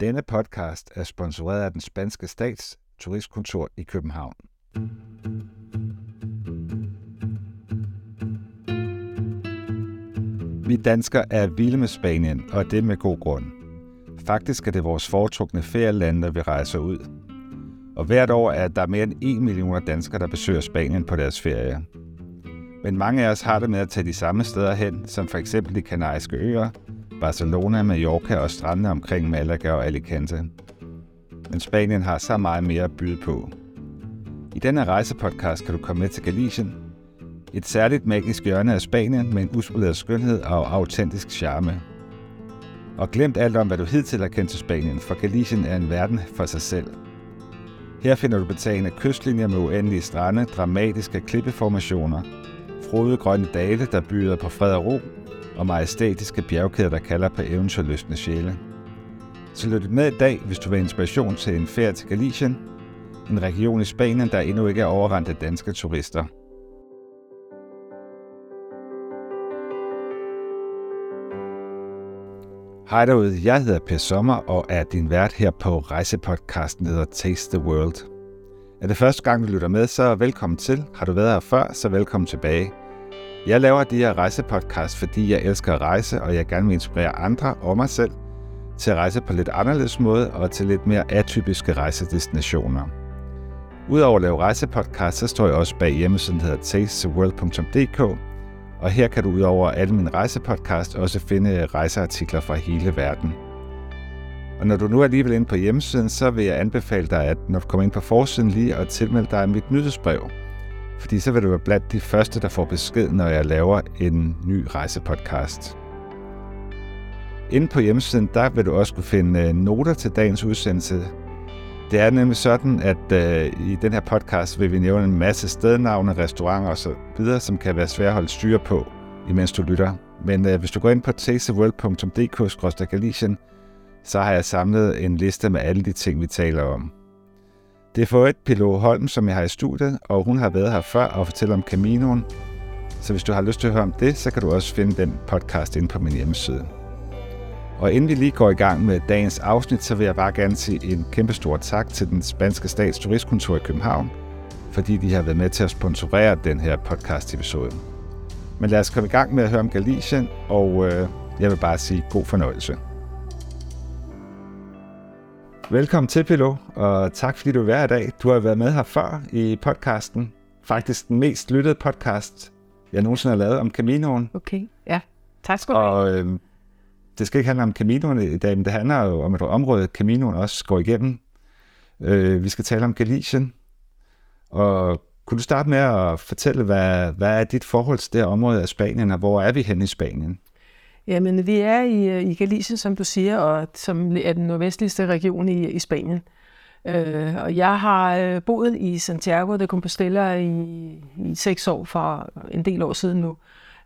Denne podcast er sponsoreret af den spanske stats turistkontor i København. Vi danskere er vilde med Spanien, og det med god grund. Faktisk er det vores foretrukne ferieland, når vi rejser ud. Og hvert år er der mere end 1 million danskere, der besøger Spanien på deres ferie. Men mange af os har det med at tage de samme steder hen, som for eksempel de kanariske øer, Barcelona, Mallorca og strandene omkring Malaga og Alicante. Men Spanien har så meget mere at byde på. I denne rejsepodcast kan du komme med til Galicien, et særligt magisk hjørne af Spanien med en uspoleret skønhed og autentisk charme. Og glemt alt om, hvad du hidtil har kendt til Spanien, for Galicien er en verden for sig selv. Her finder du betagende kystlinjer med uendelige strande, dramatiske klippeformationer, frode grønne dale, der byder på fred og ro, og majestætiske bjergkæder, der kalder på eventyrløsende sjæle. Så lyt med i dag, hvis du vil inspiration til en ferie til Galicien, en region i Spanien, der endnu ikke er overrendt af danske turister. Hej derude, jeg hedder Per Sommer og er din vært her på rejsepodcasten, der hedder Taste the World. Er det første gang, du lytter med, så velkommen til. Har du været her før, så velkommen tilbage. Jeg laver de her rejsepodcast, fordi jeg elsker at rejse, og jeg gerne vil inspirere andre og mig selv til at rejse på lidt anderledes måde og til lidt mere atypiske rejsedestinationer. Udover at lave rejsepodcast, så står jeg også bag hjemmesiden, der hedder tastetheworld.dk, og her kan du udover alle mine rejsepodcast også finde rejseartikler fra hele verden. Og når du nu er alligevel inde på hjemmesiden, så vil jeg anbefale dig, at når du kommer ind på forsiden lige og tilmelde dig mit nyhedsbrev. Fordi så vil du være blandt de første, der får besked, når jeg laver en ny rejsepodcast. Inde på hjemmesiden, der vil du også kunne finde øh, noter til dagens udsendelse. Det er nemlig sådan, at øh, i den her podcast vil vi nævne en masse stednavne, restauranter og så videre, som kan være svære at holde styr på, imens du lytter. Men øh, hvis du går ind på tasteworld.dk-galicien, så har jeg samlet en liste med alle de ting, vi taler om. Det er for et Pilo Holm, som jeg har i studiet, og hun har været her før og fortæller om Caminoen. Så hvis du har lyst til at høre om det, så kan du også finde den podcast inde på min hjemmeside. Og inden vi lige går i gang med dagens afsnit, så vil jeg bare gerne sige en kæmpe stor tak til den spanske stats turistkontor i København, fordi de har været med til at sponsorere den her podcast-episode. Men lad os komme i gang med at høre om Galicien, og øh, jeg vil bare sige god fornøjelse. Velkommen til, Pilo, og tak fordi du er her i dag. Du har været med her før i podcasten. Faktisk den mest lyttede podcast, jeg nogensinde har lavet om Caminoen. Okay, ja. Tak skal du have. Og øh, det skal ikke handle om Caminoen i dag, men det handler jo om et område, Caminoen også går igennem. Øh, vi skal tale om Galicien. Og kunne du starte med at fortælle, hvad, hvad er dit forhold til det her område af Spanien, og hvor er vi hen i Spanien? Jamen, vi er i, øh, i Galicien, som du siger, og som er den nordvestligste region i, i Spanien. Øh, og jeg har øh, boet i Santiago de Compostela i, i seks år, for en del år siden nu,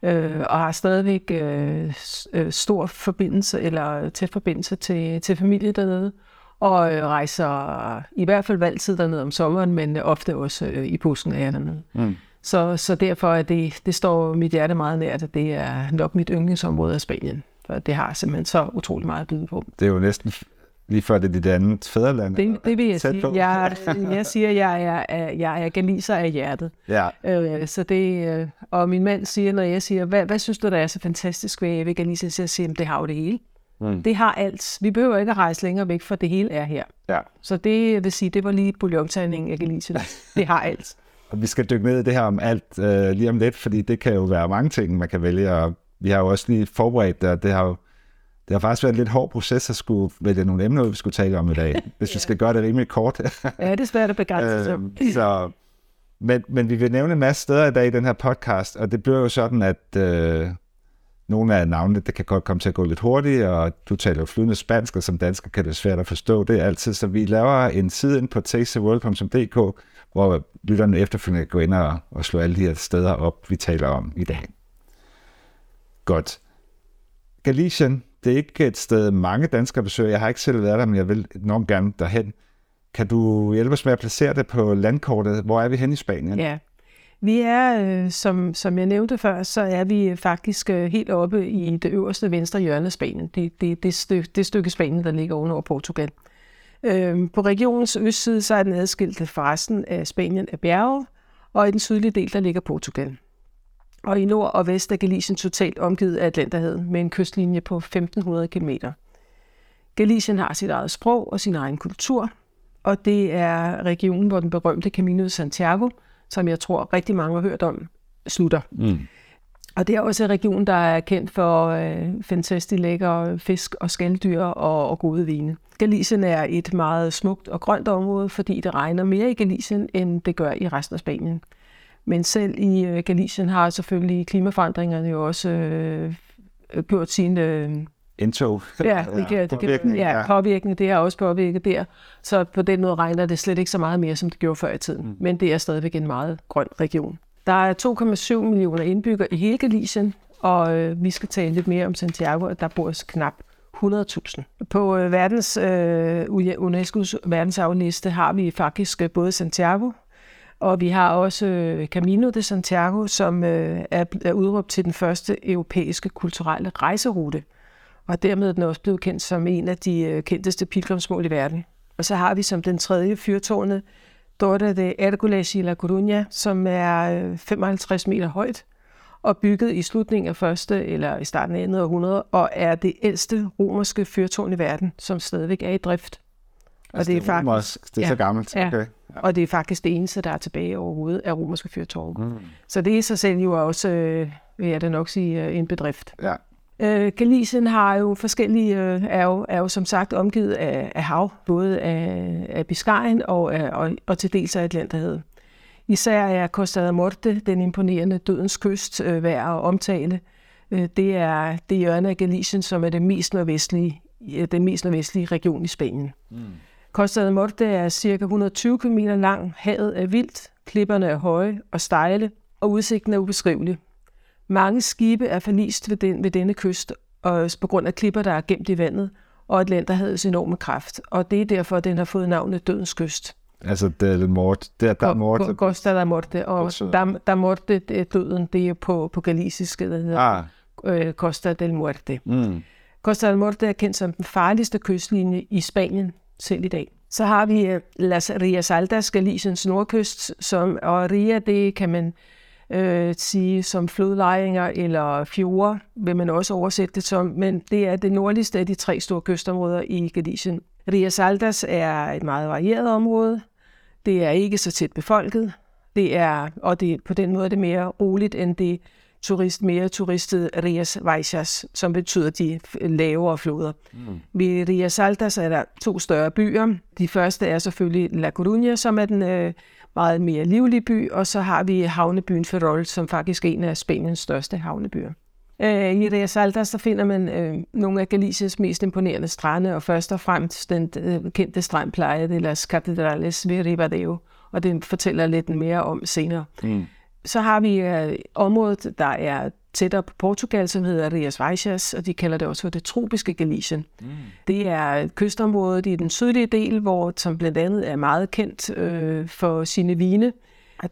øh, og har stadigvæk øh, øh, stor forbindelse, eller tæt forbindelse til, til familie dernede, og øh, rejser i hvert fald altid dernede om sommeren, men ofte også øh, i påsken er jeg dernede. Mm. Så, så derfor er det, det står mit hjerte meget nært, at det er nok mit yndlingsområde af Spanien. For det har simpelthen så utrolig meget at byde på. Det er jo næsten lige før det er dit andet fædreland. Det, det vil jeg sige. Jeg, jeg siger, at jeg er, jeg er galiser af hjertet. Ja. Øh, så det, øh, og min mand siger, når jeg siger, hvad, hvad synes du, der er så fantastisk ved, ved Galicia? Så jeg siger, det har jo det hele. Mm. Det har alt. Vi behøver ikke at rejse længere væk, for det hele er her. Ja. Så det vil sige, det var lige bouillontegningen af Galicia. Det har alt. Og vi skal dykke ned i det her om alt øh, lige om lidt, fordi det kan jo være mange ting, man kan vælge. Og vi har jo også lige forberedt det, og det har jo det har faktisk været en lidt hård proces at skulle vælge nogle emner, vi skulle tale om i dag, hvis ja. vi skal gøre det rimelig kort. ja, det er svært at begrænse sig. øh, så, men, men vi vil nævne en masse steder i dag i den her podcast, og det bliver jo sådan, at øh, nogle af navnene, det kan godt komme til at gå lidt hurtigt, og du taler jo flydende spansk, og som dansker kan det svært at forstå det altid, så vi laver en side ind på tasteworld.dk, hvor lytterne efterfølgende går ind og, og slår alle de her steder op, vi taler om i dag. Godt. Galicien, det er ikke et sted, mange danskere besøger. Jeg har ikke selv været der, men jeg vil enormt gerne derhen. Kan du hjælpe os med at placere det på landkortet? Hvor er vi hen i Spanien? Ja, Vi er, øh, som, som jeg nævnte før, så er vi faktisk øh, helt oppe i det øverste venstre hjørne af Spanien. Det, det, det, stykke, det stykke Spanien, der ligger ovenover Portugal. Øh, Øhm, på regionens østside, så er den adskilt fra resten af Spanien af bjerge, og i den sydlige del, der ligger Portugal. Og i nord og vest er Galicien totalt omgivet af Atlanterhavet med en kystlinje på 1500 km. Galicien har sit eget sprog og sin egen kultur, og det er regionen, hvor den berømte Camino de Santiago, som jeg tror rigtig mange har hørt om, slutter. Mm. Og det er også en region, der er kendt for øh, fantastisk lækker fisk og skalddyr og, og gode vine. Galicien er et meget smukt og grønt område, fordi det regner mere i Galicien, end det gør i resten af Spanien. Men selv i øh, Galicien har selvfølgelig klimaforandringerne jo også øh, gjort sin... Øh, Indtog. Ja, det kan, det kan, ja, påvirkning, det har også påvirket der. Så på den måde regner det slet ikke så meget mere, som det gjorde før i tiden. Mm. Men det er stadigvæk en meget grøn region. Der er 2,7 millioner indbyggere i hele Galicien, og øh, vi skal tale lidt mere om Santiago, og der bor knap 100.000. På øh, verdens, øh, UNESCO's verdensarvliste har vi faktisk øh, både Santiago, og vi har også øh, Camino de Santiago, som øh, er, er udråbt til den første europæiske kulturelle rejserute. Og dermed er den også blevet kendt som en af de øh, kendteste pilgrimsmål i verden. Og så har vi som den tredje fyrtårnet Torre de Hércules i La Coruña, som er 55 meter højt og bygget i slutningen af første eller i starten af 2. århundrede, og er det ældste romerske fyrtårn i verden, som stadigvæk er i drift. Altså, og det er, det er faktisk, det er ja, så gammelt. Okay. Ja. Og det er faktisk det eneste, der er tilbage overhovedet af romerske fyrtårn. Mm. Så det er i sig selv jo også, øh, vil jeg da nok sige, øh, en bedrift. Ja. Øh, Galicien har jo forskellige, øh, er, jo, er jo som sagt omgivet af, af hav, både af, af Biscayen og, af, og, og til dels af Atlanterhavet. Især er Costa da Morte, den imponerende dødens kyst, øh, værd at omtale. Øh, det er det hjørne af Galicien, som er det mest nordvestlige, den mest nordvestlige region i Spanien. Mm. Costa da Morte er cirka 120 km lang, havet er vildt, klipperne er høje og stejle, og udsigten er ubeskrivelig. Mange skibe er forlist ved, den, ved denne kyst, og på grund af klipper, der er gemt i vandet, og Atlanterhavets enorme kraft, og det er derfor, at den har fået navnet Dødens Kyst. Altså, det er mort. Det er der morte. Costa da Morte. Og der, der morte, det døden, det er på, på galisisk, der hedder ah. øh, Costa del Muerte. Mm. Costa del Morte er kendt som den farligste kystlinje i Spanien selv i dag. Så har vi øh, Las Rias Altas, Galiciens nordkyst, som, og Ria, det kan man øh, sige som flodlejringer eller fjorde, vil man også oversætte det som, men det er det nordligste af de tre store kystområder i Galicien. Rias Altas er et meget varieret område, det er ikke så tæt befolket. Det er, og det, på den måde er det mere roligt end det turist, mere turistet Rias Baixas, som betyder de lavere floder. Mm. Ved Rias Altas er der to større byer. De første er selvfølgelig La Coruña, som er den øh, meget mere livlig by, og så har vi havnebyen Ferrol, som faktisk er en af Spaniens største havnebyer. Øh, I Rias Altas så finder man øh, nogle af Galicias mest imponerende strande, og først og fremmest den øh, kendte strand Playa de las Catedrales ved Ribadeo, og den fortæller lidt mere om senere. Mm. Så har vi øh, området, der er tættere på Portugal, som hedder Rias Baixas, og de kalder det også for det tropiske Galicien. Mm. Det er kystområdet i den sydlige del, hvor som blandt andet er meget kendt øh, for sine vine.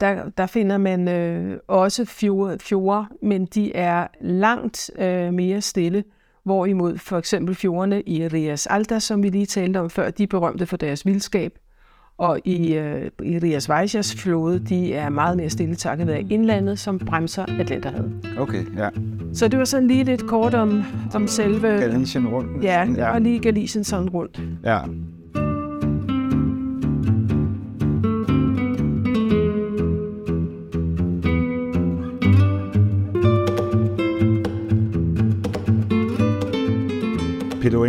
Der, der finder man øh, også fjorde, fjorde, men de er langt øh, mere stille. Hvorimod for eksempel fjordene i Rias Alta, som vi lige talte om før, de er berømte for deres vildskab. Og i, øh, i Rias Vajas flåde, de er meget mere stille takket være indlandet, som bremser Atlanterhavet. Okay, ja. Så det var sådan lige lidt kort om, om selve... Galicien rundt. Ja, ja, og lige Galicien sådan rundt. Ja.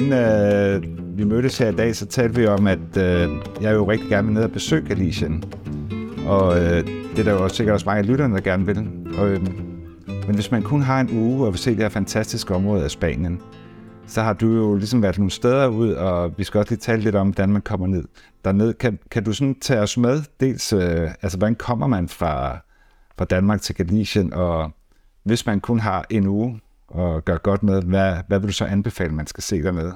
Inden øh, vi mødtes her i dag, så talte vi om, at øh, jeg jo rigtig gerne vil ned og besøge Galicien. Og øh, det er der jo sikkert også mange af lytterne, der gerne vil. Og, øh, men hvis man kun har en uge og vil se det her fantastiske område af Spanien, så har du jo ligesom været nogle steder ud, og vi skal også lige tale lidt om, hvordan man kommer ned derned. Kan, kan du sådan tage os med? Dels, øh, altså hvordan kommer man fra, fra Danmark til Galicien, og hvis man kun har en uge og gør godt med, hvad, hvad vil du så anbefale, man skal se dernede?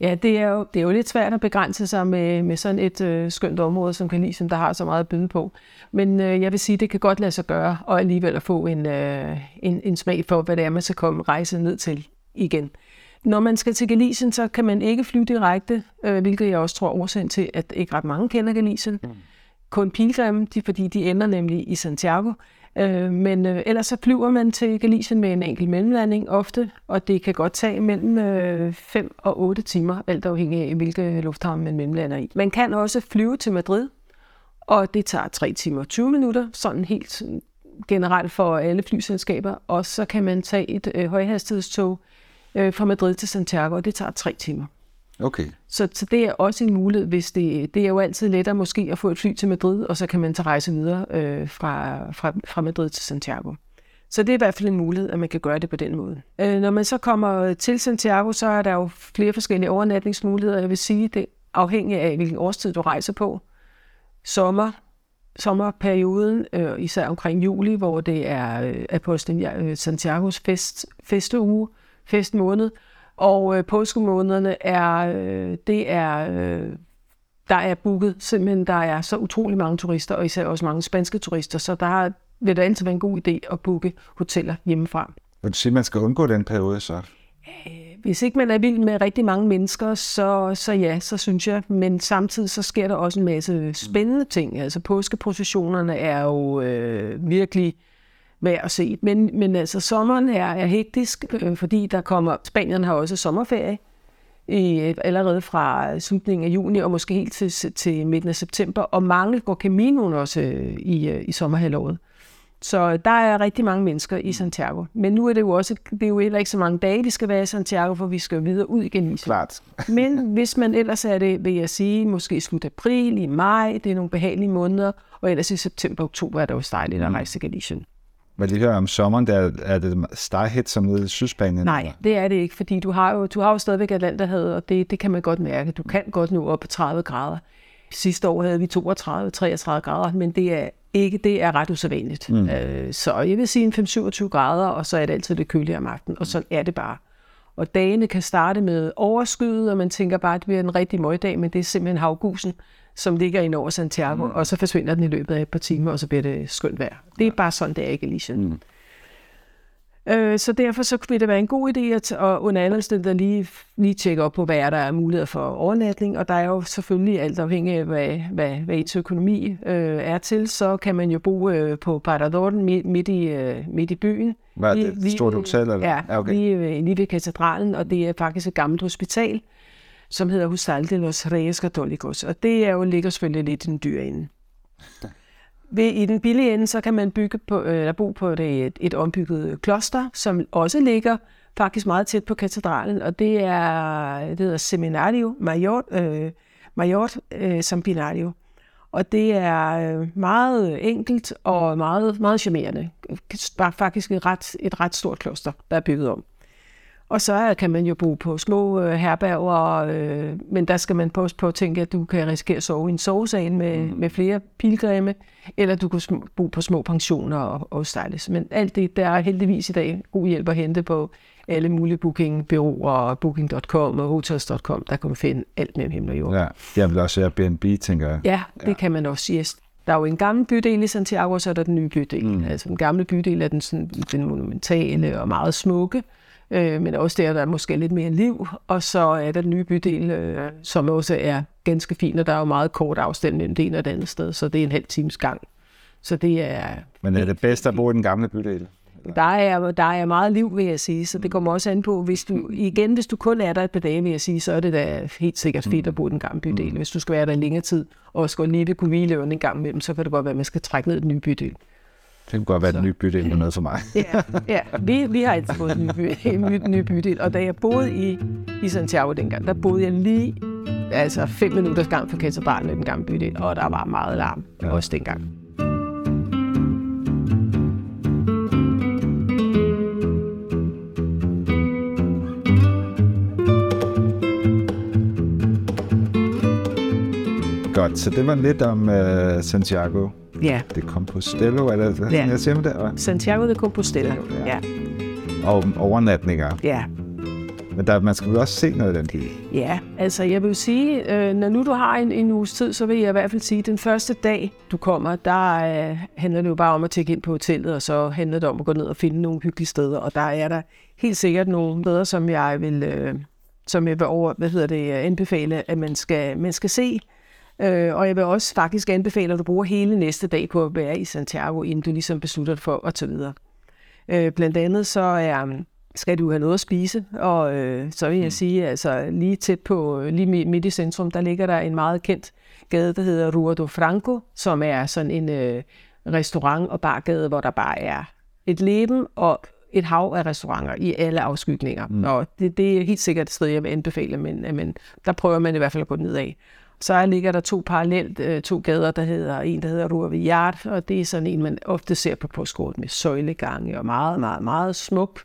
Ja, det er jo, det er jo lidt svært at begrænse sig med, med sådan et øh, skønt område som Galician, der har så meget at byde på. Men øh, jeg vil sige, det kan godt lade sig gøre, og alligevel at få en, øh, en, en smag for, hvad det er, man skal komme rejse ned til igen. Når man skal til Galicien, så kan man ikke flyve direkte, øh, hvilket jeg også tror er årsagen til, at ikke ret mange kender Galicien. Mm. Kun pilgrimme, de, fordi de ender nemlig i Santiago. Øh, men øh, ellers så flyver man til Galicien med en enkelt mellemlanding ofte, og det kan godt tage mellem øh, 5 og 8 timer, alt afhængig af, hvilke lufthavn man mellemlander i. Man kan også flyve til Madrid, og det tager 3 timer og 20 minutter, sådan helt øh, generelt for alle flyselskaber. Og så kan man tage et øh, højhastighedstog øh, fra Madrid til Santiago, og det tager 3 timer. Okay. Så, så det er også en mulighed, hvis det, det er jo altid lettere måske at få et fly til Madrid, og så kan man tage rejse videre øh, fra, fra, fra Madrid til Santiago. Så det er i hvert fald en mulighed, at man kan gøre det på den måde. Øh, når man så kommer til Santiago, så er der jo flere forskellige overnatningsmuligheder. Jeg vil sige, det afhænger af, hvilken årstid du rejser på. Sommer, sommerperioden, øh, især omkring juli, hvor det er øh, Apostlen øh, Santiagos fest, festeuge, festmåned, og øh, påskemånederne er, øh, det er, øh, der er booket, simpelthen der er så utrolig mange turister, og især også mange spanske turister, så der vil det altid være en god idé at booke hoteller hjemmefra. Vil du sige, at man skal undgå den periode så? Øh, hvis ikke man er vild med rigtig mange mennesker, så, så ja, så synes jeg. Men samtidig så sker der også en masse spændende ting. Altså påskeprocessionerne er jo øh, virkelig værd at se. Men, men altså sommeren er, er hektisk, øh, fordi der kommer, Spanien har også sommerferie i, allerede fra slutningen af juni og måske helt til, til midten af september, og mange går Caminoen også øh, i, øh, i sommerhalvåret. Så der er rigtig mange mennesker i Santiago. Men nu er det jo også, det er jo heller ikke så mange dage, vi skal være i Santiago, for vi skal videre ud igen. Klart. Men hvis man ellers er det, vil jeg sige, måske slut april, i maj, det er nogle behagelige måneder, og ellers i september og oktober er det jo dejligt at rejse til Galicien. Hvad lige hører om sommeren, der er det starhit som nede i Sydspanien? Nej, det er det ikke, fordi du har jo, du har jo stadigvæk Atlanterhavet, og det, det kan man godt mærke. Du kan godt nå op på 30 grader. Sidste år havde vi 32-33 grader, men det er ikke, det er ret usædvanligt. Mm. Øh, så jeg vil sige en 5-27 grader, og så er det altid det kølige om aftenen, og så er det bare. Og dagene kan starte med overskyet, og man tænker bare, at det bliver en rigtig møgdag, men det er simpelthen havgusen, som ligger ind over Santiago, mm. og så forsvinder den i løbet af et par timer, og så bliver det skønt vejr. Det er bare sådan, det er i Galicien. Mm. Øh, så derfor så kunne det være en god idé at, at under alle steder lige, lige tjekke op på, hvad er der er muligheder for overnatning, og der er jo selvfølgelig alt afhængig af, hvad, hvad, hvad ens økonomi øh, er til, så kan man jo bo øh, på Paradorten midt, midt, i, øh, midt i byen. Hvad er det? Et stort hotel? Eller? Ja, okay. lige, lige ved katedralen, og det er faktisk et gammelt hospital, som hedder Husal de los Reyes Católicos, og det er jo, ligger selvfølgelig lidt i den dyre ende. Ved, I den billige ende, så kan man bygge på, eller bo på det, et, et ombygget kloster, som også ligger faktisk meget tæt på katedralen, og det er det hedder Seminario Major, øh, Major øh, Seminario. Og det er øh, meget enkelt og meget, meget charmerende. Faktisk et ret, et ret stort kloster, der er bygget om. Og så kan man jo bo på små øh, herberger, øh, men der skal man poste på at tænke, at du kan risikere at sove i en sovesal med, mm. med flere pilgrimme, eller du kan bo på små pensioner og, og styles. Men alt det, der er heldigvis i dag god hjælp at hente på alle mulige bookingbyråer, booking.com og hotels.com, der kan man finde alt mellem himmel og jord. Ja, jeg vil også Airbnb, tænker jeg. Ja, det ja. kan man også, yes. Der er jo en gammel bydel i Santiago, og så er der den nye bydel. Mm. Altså den gamle bydel er den, sådan, den monumentale og meget smukke, øh, men også der, der er måske lidt mere liv. Og så er der den nye bydel, øh, som også er ganske fin, og der er jo meget kort afstand mellem det ene og det andet sted, så det er en halv times gang. Så det er... Men er det bedst at bo i den gamle bydel? Der er, der er meget liv, vil jeg sige, så det kommer også an på, hvis du, igen, hvis du kun er der et par dage, vil jeg sige, så er det da helt sikkert fedt at bo i den gamle bydel. Hvis du skal være der en længere tid, og skal lige kunne hvile en gang imellem, så kan det godt være, at man skal trække ned den nye bydel. Det kunne godt være den nye bydel eller noget for mig. ja, ja. Vi, vi har altid fået en ny, by, en ny bydel, og da jeg boede i, i Santiago dengang, der boede jeg lige altså fem minutters gang fra katedralen i den gamle bydel, og der var meget larm ja. også dengang. Godt, så det var lidt om uh, Santiago. Ja. De Compostela, eller hvad ja. jeg siger det? Og... Santiago de Compostela, ja. ja. Og overnatninger. Ja. Men der, man skal jo også se noget af den by. Ja, Altså, jeg vil sige, øh, når nu du har en, en uges tid, så vil jeg i hvert fald sige, at den første dag, du kommer, der øh, handler det jo bare om at tjekke ind på hotellet, og så handler det om at gå ned og finde nogle hyggelige steder. Og der er der helt sikkert nogle steder, som jeg vil, øh, som jeg vil over, hvad hedder det, anbefale, at man skal, man skal se. Øh, og jeg vil også faktisk anbefale, at du bruger hele næste dag på at være i Santiago, inden du ligesom beslutter dig for at tage videre. Øh, blandt andet så er skal du have noget at spise, og øh, så vil jeg mm. sige, altså lige tæt på, lige midt i centrum, der ligger der en meget kendt gade, der hedder Rua do Franco, som er sådan en øh, restaurant- og bargade, hvor der bare er et leben og et hav af restauranter i alle afskygninger. Mm. Og det, det er helt sikkert et sted, jeg vil anbefale, men, men der prøver man i hvert fald at gå ned af. Så ligger der to parallelt, øh, to gader, der hedder en, der hedder Rua Villard, og det er sådan en, man ofte ser på postkort med søjlegange og meget, meget, meget smuk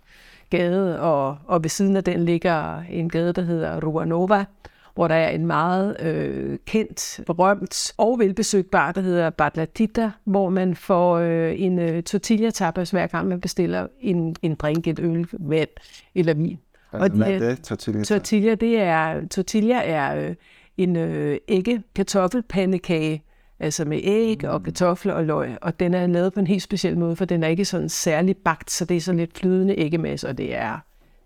gade, og, og ved siden af den ligger en gade, der hedder Rua Nova, hvor der er en meget øh, kendt, berømt og velbesøgt bar, der hedder Badlatita, hvor man får øh, en øh, tortilla tapas hver gang man bestiller en, en drink, et øl, vand eller vin. Og hvad er det, tortilla? Tortilla, det er, tortilla er øh, en øh, ægge kartoffelpandekage, altså med æg og mm. kartofler og løg, og den er lavet på en helt speciel måde, for den er ikke sådan særlig bagt, så det er sådan lidt flydende æggemasse, og det er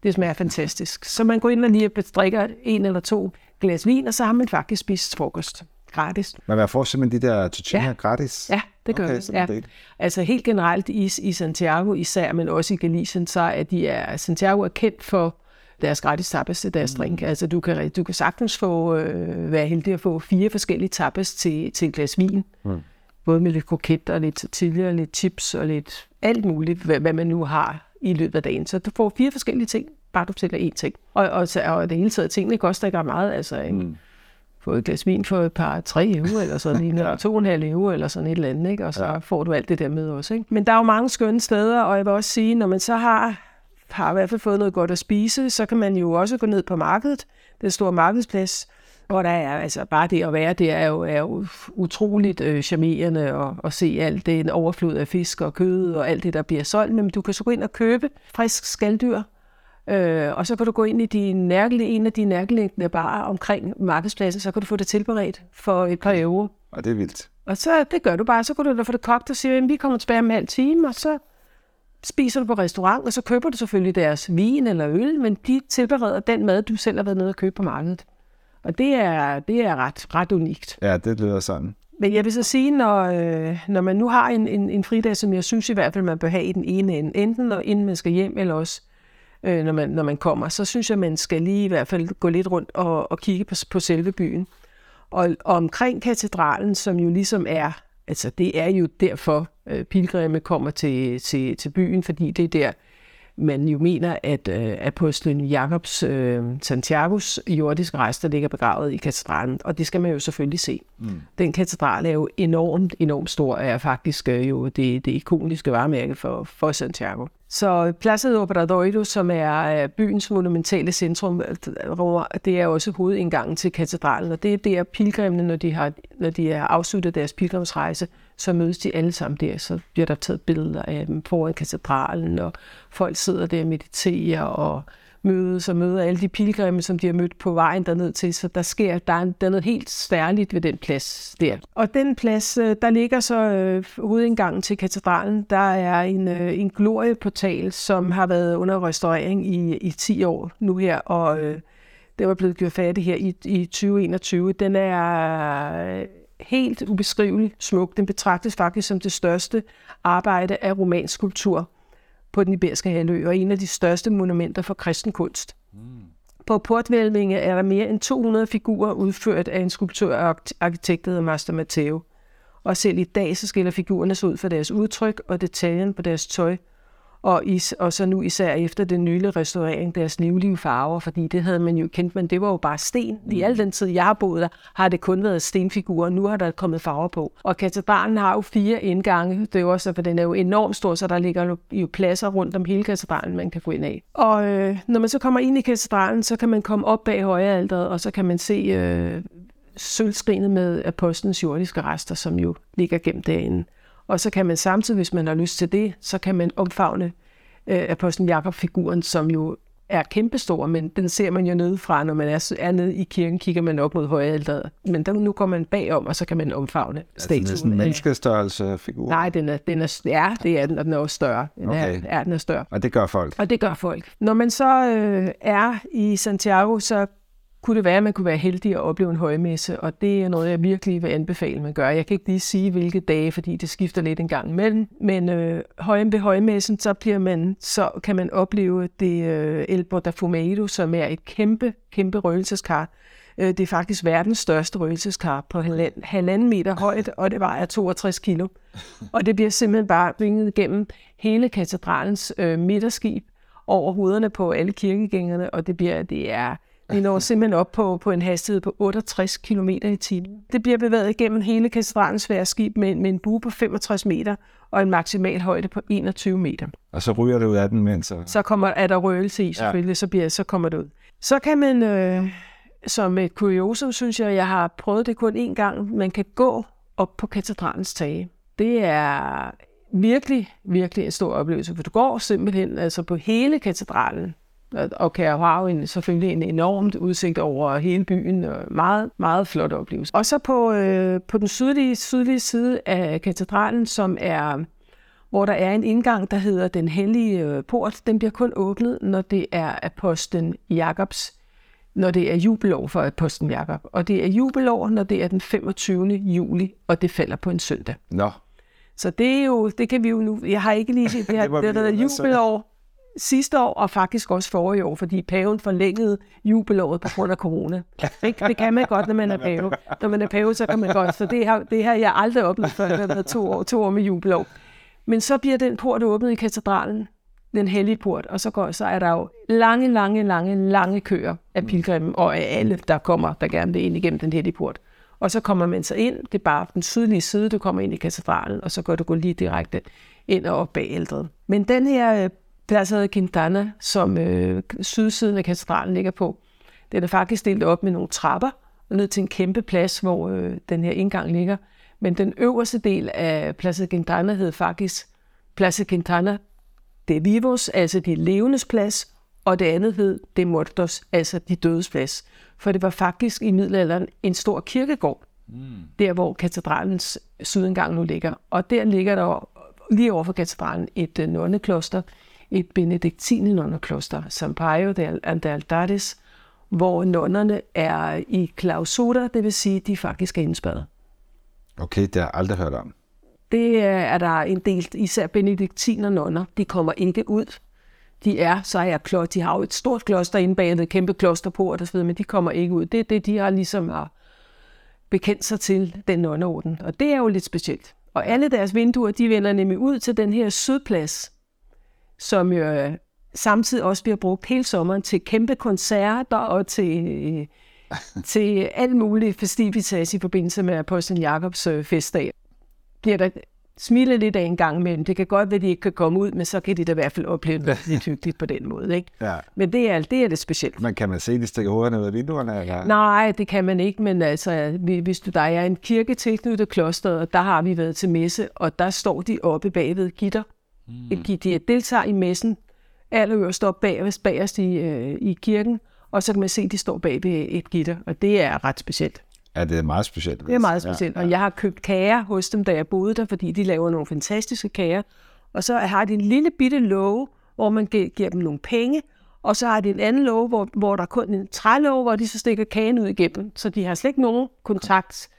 det smager fantastisk. Så man går ind og lige drikker en eller to glas vin, og så har man faktisk spist frokost gratis. Men man får simpelthen de der tortilla ja. gratis? Ja, det gør okay, man. Ja. Altså helt generelt i, i Santiago især, men også i Galicien, så er de er, Santiago er kendt for deres gratis tapas til deres mm. drink. Altså du kan, du kan sagtens få, øh, være heldig at få fire forskellige tapas til, til et glas vin. Mm. Både med lidt kroket og lidt tortilla, lidt chips og lidt alt muligt, hvad, hvad man nu har i løbet af dagen. Så du får fire forskellige ting, bare du bestiller én ting. Og, og, og det hele taget, tingene koster ikke meget. Altså en, mm. få et glas vin for et par, tre euro, eller sådan en, eller to og en halv euro, eller sådan et eller andet, ikke? og så ja. får du alt det der med også. Ikke? Men der er jo mange skønne steder, og jeg vil også sige, når man så har har i hvert fald fået noget godt at spise, så kan man jo også gå ned på markedet, den store markedsplads, hvor der er, altså bare det at være det er jo, er jo utroligt øh, charmerende at, at se alt det, en overflod af fisk og kød og alt det, der bliver solgt. Men du kan så gå ind og købe frisk skalddyr, øh, og så kan du gå ind i de nærkele, en af de nærkeliggende bare omkring markedspladsen, så kan du få det tilberedt for et par euro. Og det er vildt. Og så det gør du bare, så kan du da få det kogt og sige, at vi kommer tilbage om en halv time, og så spiser du på restaurant, og så køber du selvfølgelig deres vin eller øl, men de tilbereder den mad, du selv har været nede og købe på markedet. Og det er, det er ret, ret unikt. Ja, det lyder sådan. Men jeg vil så sige, når, øh, når man nu har en, en, en fridag, som jeg synes i hvert fald, man bør have i den ene ende, enten når, inden man skal hjem, eller også øh, når, man, når man kommer, så synes jeg, man skal lige i hvert fald gå lidt rundt og, og kigge på, på selve byen. Og, og omkring katedralen, som jo ligesom er, altså det er jo derfor, øh, pilgrimme kommer til, til, til byen, fordi det er der, man jo mener, at øh, apostlen Jakobs øh, Santiagos jordiske rester ligger begravet i katedralen, og det skal man jo selvfølgelig se. Mm. Den katedral er jo enormt, enormt stor, og er faktisk øh, jo det, det ikoniske varemærke for, for Santiago. Så Plaza de Obradoiro, som er øh, byens monumentale centrum, det er også hovedindgangen til katedralen, og det er der pilgrimene, når de har, når de har afsluttet deres pilgrimsrejse, så mødes de alle sammen der, så bliver der taget billeder af dem foran katedralen, og folk sidder der og mediterer og mødes og møder alle de pilgrimme, som de har mødt på vejen derned til, så der sker, der er, der er noget helt særligt ved den plads der. Og den plads, øh, der ligger så øh, hovedindgangen til katedralen, der er en, øh, en glorieportal, som har været under restaurering i, i 10 år nu her, og øh, det var blevet gjort færdig her i, i 2021. Den er øh, helt ubeskrivelig smuk. Den betragtes faktisk som det største arbejde af romansk skulptur på den iberiske halvø, og en af de største monumenter for kristen kunst. Mm. På portvælvinge er der mere end 200 figurer udført af en skulptør og arkitekt, der hedder Master Matteo. Og selv i dag så skiller figurerne sig ud for deres udtryk og detaljen på deres tøj, og, is, og så nu især efter den nylige restaurering, deres livlige farver, fordi det havde man jo kendt, men det var jo bare sten. I al den tid, jeg har boet der, har det kun været stenfigurer, nu har der kommet farver på. Og katedralen har jo fire indgange, det er jo også, for den er jo enormt stor, så der ligger jo pladser rundt om hele katedralen, man kan gå ind af. Og øh, når man så kommer ind i katedralen, så kan man komme op bag højrealteret, og så kan man se øh, sølvskrinet med apostlens jordiske rester, som jo ligger gemt derinde. Og så kan man samtidig, hvis man har lyst til det, så kan man omfavne øh, apostlen Jakob-figuren, som jo er kæmpestor, men den ser man jo nede fra, når man er, er nede i kirken, kigger man op mod højalderet. Men der, nu går man bagom, og så kan man omfavne statuen. Altså, det er sådan en menneskestørrelse figur? Nej, den er, den er, ja, det er den, og den er også større. Den Okay. er, ja, den er større. Og det gør folk? Og det gør folk. Når man så øh, er i Santiago, så kunne det være, at man kunne være heldig at opleve en højmesse, og det er noget, jeg virkelig vil anbefale, man gør. Jeg kan ikke lige sige, hvilke dage, fordi det skifter lidt en gang imellem, men øh, høj, ved højmessen, så, bliver man, så kan man opleve det øh, El Botafumeiro, som er et kæmpe, kæmpe røgelseskar. Øh, det er faktisk verdens største røgelseskar på halvanden, halvanden meter højt, og det vejer 62 kilo. Og det bliver simpelthen bare vinget igennem hele katedralens øh, midterskib over hovederne på alle kirkegængerne, og det bliver, det er, vi når simpelthen op på, på en hastighed på 68 km i timen. Det bliver bevæget igennem hele katedralens skib med, med en bue på 65 meter og en maksimal højde på 21 meter. Og så ryger det ud af den, mens... Så... Så kommer, er der røgelse i selvfølgelig, ja. så, bliver, så kommer det ud. Så kan man, øh, som et kuriosum, synes jeg, jeg har prøvet det kun én gang, man kan gå op på katedralens tage. Det er virkelig, virkelig en stor oplevelse, for du går simpelthen altså på hele katedralen, og- kan have en, selvfølgelig en enormt udsigt over hele byen, og meget, meget flot oplevelse. Og så på, øh, på den sydlige, sydlige side af katedralen, som er hvor der er en indgang, der hedder Den Hellige øh, Port. Den bliver kun åbnet, når det er apostlen Jakobs, når det er jubelår for apostlen Jakob. Og det er jubelår, når det er den 25. juli, og det falder på en søndag. Nå, Så det er jo, det kan vi jo nu, jeg har ikke lige set, det, har, Det det, vi det, det jubelår sidste år, og faktisk også forrige år, fordi paven forlængede jubelåret på grund af corona. Det, det kan man godt, når man er pave. Når man er pave, så kan man godt. Så det har, det har jeg aldrig oplevet før, det har været to år, to år med jubelår. Men så bliver den port åbnet i katedralen, den hellige port, og så, går, så er der jo lange, lange, lange, lange køer af pilgrimme, og af alle, der kommer, der gerne vil ind igennem den hellige port. Og så kommer man så ind, det er bare den sydlige side, du kommer ind i katedralen, og så går du gå lige direkte ind og op bag ældret. Men den her øh, Plaza de Quintana, som øh, sydsiden af katedralen ligger på, den er faktisk delt op med nogle trapper, og ned til en kæmpe plads, hvor øh, den her indgang ligger. Men den øverste del af Plaza de Quintana hed faktisk Plaza Quintana de Vivos, altså de levendes plads, og det andet hed de Muertos, altså de dødes plads. For det var faktisk i middelalderen en stor kirkegård, mm. der hvor katedralens sydindgang nu ligger. Og der ligger der lige over for katedralen et øh, nonnekloster, et benediktine nonnekloster, Sampaio de Altares, hvor nonnerne er i clausura, det vil sige, de faktisk er indspærret. okay, det har jeg aldrig hørt om. Det er er der en del, især benediktiner nonner, de kommer ikke ud. De er, så er klo- de har jo et stort kloster inde bag et kæmpe klosterport og så videre, men de kommer ikke ud. Det er det, de har ligesom har bekendt sig til, den nonneorden. Og det er jo lidt specielt. Og alle deres vinduer, de vender nemlig ud til den her sydplads, som jo øh, samtidig også bliver brugt hele sommeren til kæmpe koncerter og til, øh, til alt muligt festivitas i forbindelse med Apostlen Jakobs øh, festdag. Bliver der smilet lidt af en gang imellem. Det kan godt være, at de ikke kan komme ud, men så kan de da i hvert fald opleve det lidt hyggeligt på den måde. Ikke? Ja. Men det er, det er det specielt. Men kan man se, de stikker hovederne ud af vinduerne? Eller? Nej, det kan man ikke, men altså, vi- hvis du, der er en kirke tilknyttet klosteret, og der har vi været til messe, og der står de oppe bagved gitter. Mm. De deltager i messen, allerøverst op bagerst, bagerst i, øh, i kirken, og så kan man se, at de står bag ved et gitter, og det er ret specielt. Ja, det er meget specielt. Det er meget specielt, ja, ja. og jeg har købt kager hos dem, da jeg boede der, fordi de laver nogle fantastiske kager. Og så har de en lille bitte låge, hvor man gi- giver dem nogle penge, og så har de en anden låge, hvor, hvor der er kun en trælåge, hvor de så stikker kagen ud igennem. Så de har slet ikke nogen kontakt.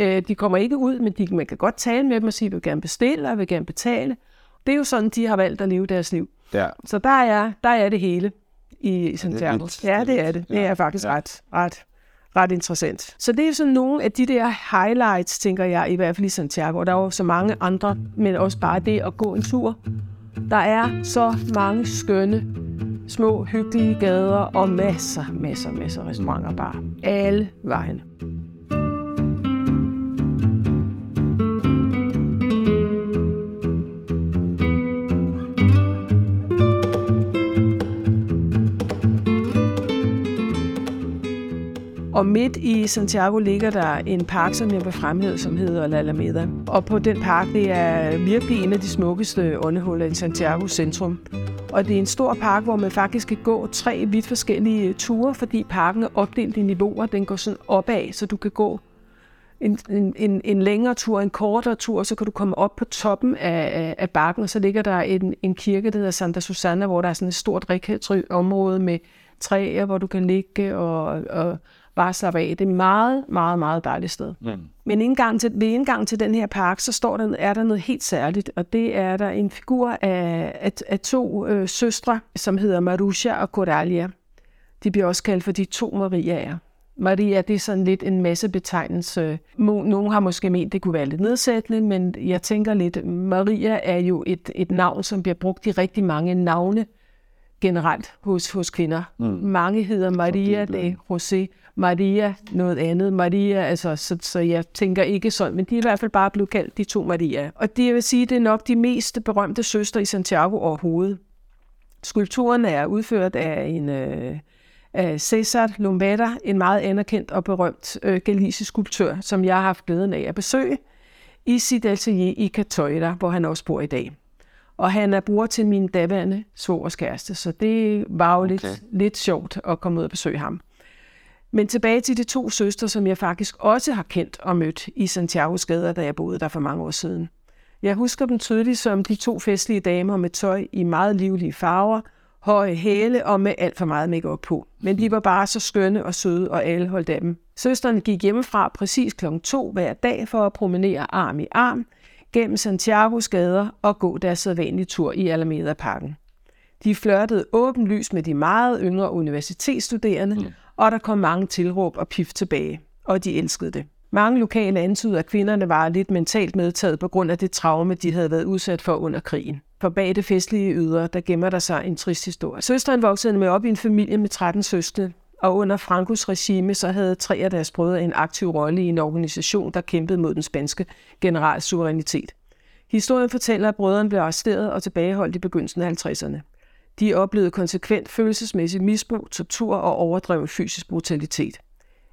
Øh, de kommer ikke ud, men de, man kan godt tale med dem og sige, at jeg vil gerne bestille, og jeg vil gerne betale. Det er jo sådan, de har valgt at leve deres liv. Ja. Så der er, der er det hele i Santiago. vildt. Ja, Det er det er det. Det Ja. er faktisk Ja. ret, ret, ret interessant. Så det er sådan nogle af de der highlights, tænker jeg, i hvert fald i Santiago. Og der er jo så mange andre, men også bare det at gå en tur. Der er så mange skønne, små, hyggelige gader og masser, masser, masser af restauranter bare. Alle vejen. Og midt i Santiago ligger der en park, som jeg vil fremhæve, som hedder La Alameda. Og på den park, det er virkelig en af de smukkeste åndehuller i Santiago centrum. Og det er en stor park, hvor man faktisk kan gå tre vidt forskellige øh, ture, fordi parken er opdelt i niveauer. Den går sådan opad, så du kan gå en, en, en længere tur, en kortere tur, så kan du komme op på toppen af, af bakken, og så ligger der en, en kirke, der hedder Santa Susana, hvor der er sådan et stort område med træer, hvor du kan ligge og, og bare slappe af. Det er et meget, meget, meget dejligt sted. Mm. Men indgang til, ved indgang til den her park, så står der, er der noget helt særligt, og det er der en figur af, af, af to øh, søstre, som hedder Marusha og Coralia. De bliver også kaldt for de to Mariaer. Maria, det er sådan lidt en masse betegnelse. Nogle har måske ment, det kunne være lidt nedsættende, men jeg tænker lidt, Maria er jo et, et navn, som bliver brugt i rigtig mange navne generelt hos, hos kvinder. Mm. Mange hedder Maria de José, Maria noget andet, Maria, altså, så, så jeg tænker ikke sådan, men de er i hvert fald bare blevet kaldt de to Maria. Og det jeg vil sige, det er nok de mest berømte søstre i Santiago overhovedet. Skulpturen er udført af en øh, af Cesar Lombetta, en meget anerkendt og berømt øh, galisisk skulptør, som jeg har haft glæden af at besøge i sit atelier i Catoira, hvor han også bor i dag. Og han er bror til min daværende svogers kæreste, så det var jo okay. lidt, lidt sjovt at komme ud og besøge ham. Men tilbage til de to søstre, som jeg faktisk også har kendt og mødt i Santiago's gader, da jeg boede der for mange år siden. Jeg husker dem tydeligt som de to festlige damer med tøj i meget livlige farver, høje hæle og med alt for meget makeup på. Men de var bare så skønne og søde, og alle holdt af dem. Søsterne gik hjemmefra præcis kl. 2 hver dag for at promenere arm i arm gennem Santiagos gader og gå deres sædvanlige tur i Alameda-parken. De flørtede åbenlyst med de meget yngre universitetsstuderende, mm. og der kom mange tilråb og pif tilbage, og de elskede det. Mange lokale antyder, at kvinderne var lidt mentalt medtaget på grund af det traume, de havde været udsat for under krigen. For bag det festlige ydre, der gemmer der sig en trist historie. Søsteren voksede med op i en familie med 13 søstre, og under Frankos regime så havde tre af deres brødre en aktiv rolle i en organisation, der kæmpede mod den spanske generals suverænitet. Historien fortæller, at brødrene blev arresteret og tilbageholdt i begyndelsen af 50'erne. De oplevede konsekvent følelsesmæssig misbrug, tortur og overdreven fysisk brutalitet.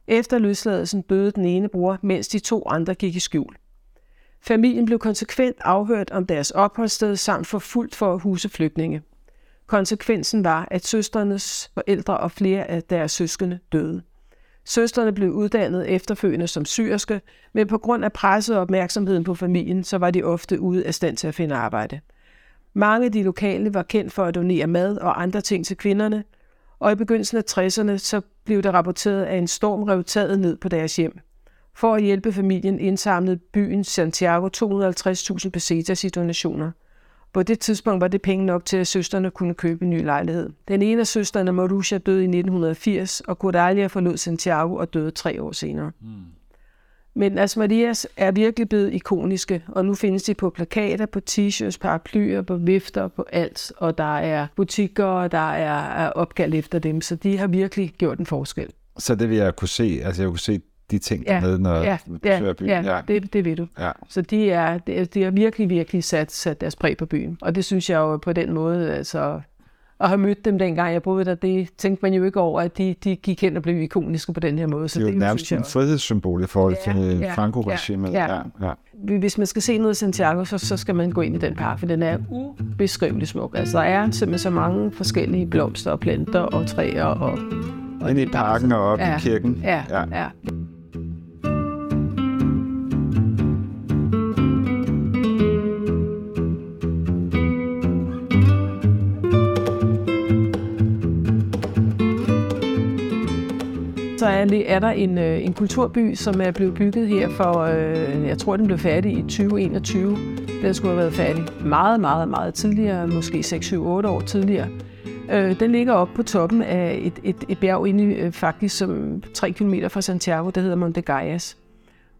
Efter løsladelsen døde den ene bror, mens de to andre gik i skjul. Familien blev konsekvent afhørt om deres opholdssted samt forfulgt for at huse flygtninge. Konsekvensen var, at søsternes forældre og flere af deres søskende døde. Søstrene blev uddannet efterfølgende som syrske, men på grund af presset og opmærksomheden på familien, så var de ofte ude af stand til at finde arbejde. Mange af de lokale var kendt for at donere mad og andre ting til kvinderne, og i begyndelsen af 60'erne så blev det rapporteret, at en storm rev taget ned på deres hjem. For at hjælpe familien indsamlede byen Santiago 250.000 pesetas i donationer. På det tidspunkt var det penge nok til, at søsterne kunne købe en ny lejlighed. Den ene af søstrene, Marusha, døde i 1980, og Cordalia forlod Santiago og døde tre år senere. Mm. Men altså Marias er virkelig blevet ikoniske, og nu findes de på plakater, på t-shirts, paraplyer, på vifter, på alt. Og der er butikker, og der er, er opkald efter dem, så de har virkelig gjort en forskel. Så det vil jeg kunne se, altså jeg kunne se de ting ja, med, når ja, du besøger byen. Ja, ja. Det, det ved du. Ja. Så de er, de er virkelig, virkelig sat, sat deres præg på byen. Og det synes jeg jo på den måde, altså at have mødt dem dengang jeg boede der, det tænkte man jo ikke over, at de, de gik hen og blev ikoniske på den her måde. Så det er jo det, nærmest en frihedssymbol i forhold til ja, Franco-regimet. Ja, ja. Ja, ja. Hvis man skal se noget af Santiago, så, så skal man gå ind i den park, for den er ubeskrivelig smuk. Altså, der er simpelthen så mange forskellige blomster og planter og træer. Og, og Ind i parken og op ja, i kirken. Ja, ja. ja. Så er, er der en, øh, en kulturby, som er blevet bygget her for, øh, jeg tror, den blev færdig i 2021. Den skulle have været færdig meget, meget, meget tidligere, måske 6, 7, 8 år tidligere. Øh, den ligger oppe på toppen af et, et, et bjerg inde øh, faktisk som 3 km fra Santiago, der hedder Monte Gaias.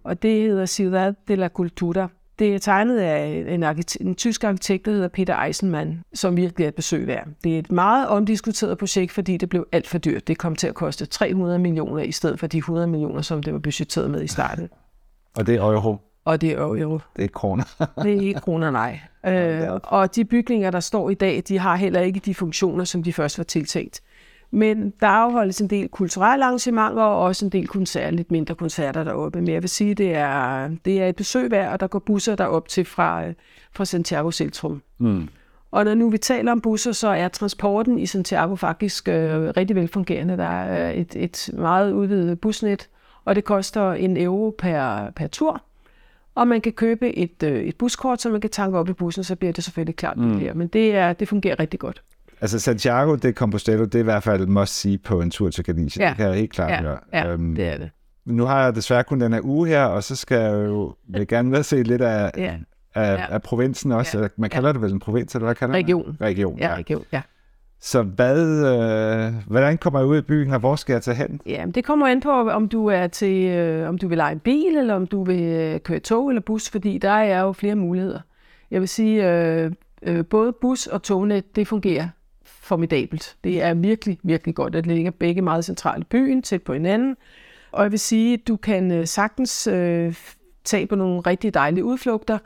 Og det hedder Ciudad de la Cultura. Det er tegnet af en, arkitekt, en tysk arkitekt, der hedder Peter Eisenmann, som virkelig er et besøg værd. Det er et meget omdiskuteret projekt, fordi det blev alt for dyrt. Det kom til at koste 300 millioner i stedet for de 100 millioner, som det var budgetteret med i starten. Og det er euro? Og det er euro. Det er kroner. det er ikke kroner, nej. Øh, og de bygninger, der står i dag, de har heller ikke de funktioner, som de først var tiltænkt. Men der afholdes en del kulturelle arrangementer og også en del koncerter, lidt mindre koncerter deroppe. Men jeg vil sige, det er, det er et besøg værd, og der går busser derop til fra, fra Santiago Centrum. Mm. Og når nu vi taler om busser, så er transporten i Santiago faktisk øh, rigtig velfungerende. Der er et, et meget udvidet busnet, og det koster en euro per, per tur. Og man kan købe et, øh, et buskort, så man kan tanke op i bussen, så bliver det selvfølgelig klart mm. billigere. Men det, er, det fungerer rigtig godt. Altså Santiago de Compostela, det er i hvert fald must sige på en tur til Galicien. Ja. Det kan jeg helt klart ja. høre. Ja, øhm, det er det. Nu har jeg desværre kun den her uge her, og så skal jeg jo vil gerne være se lidt af, ja. af, ja. af provinsen også. Ja. Man kalder ja. det vel en provins, eller hvad kalder region. man Region. Ja, region, ja. Så hvad, øh, hvordan kommer jeg ud i byen, og hvor skal jeg tage hen? Ja, det kommer an på, om du er til, øh, om du vil lege en bil, eller om du vil øh, køre tog eller bus, fordi der er jo flere muligheder. Jeg vil sige, øh, øh, både bus og tognet, det fungerer formidabelt. Det er virkelig, virkelig godt, at det ligger begge meget centralt i byen, tæt på hinanden. Og jeg vil sige, at du kan øh, sagtens øh, tage på nogle rigtig dejlige udflugter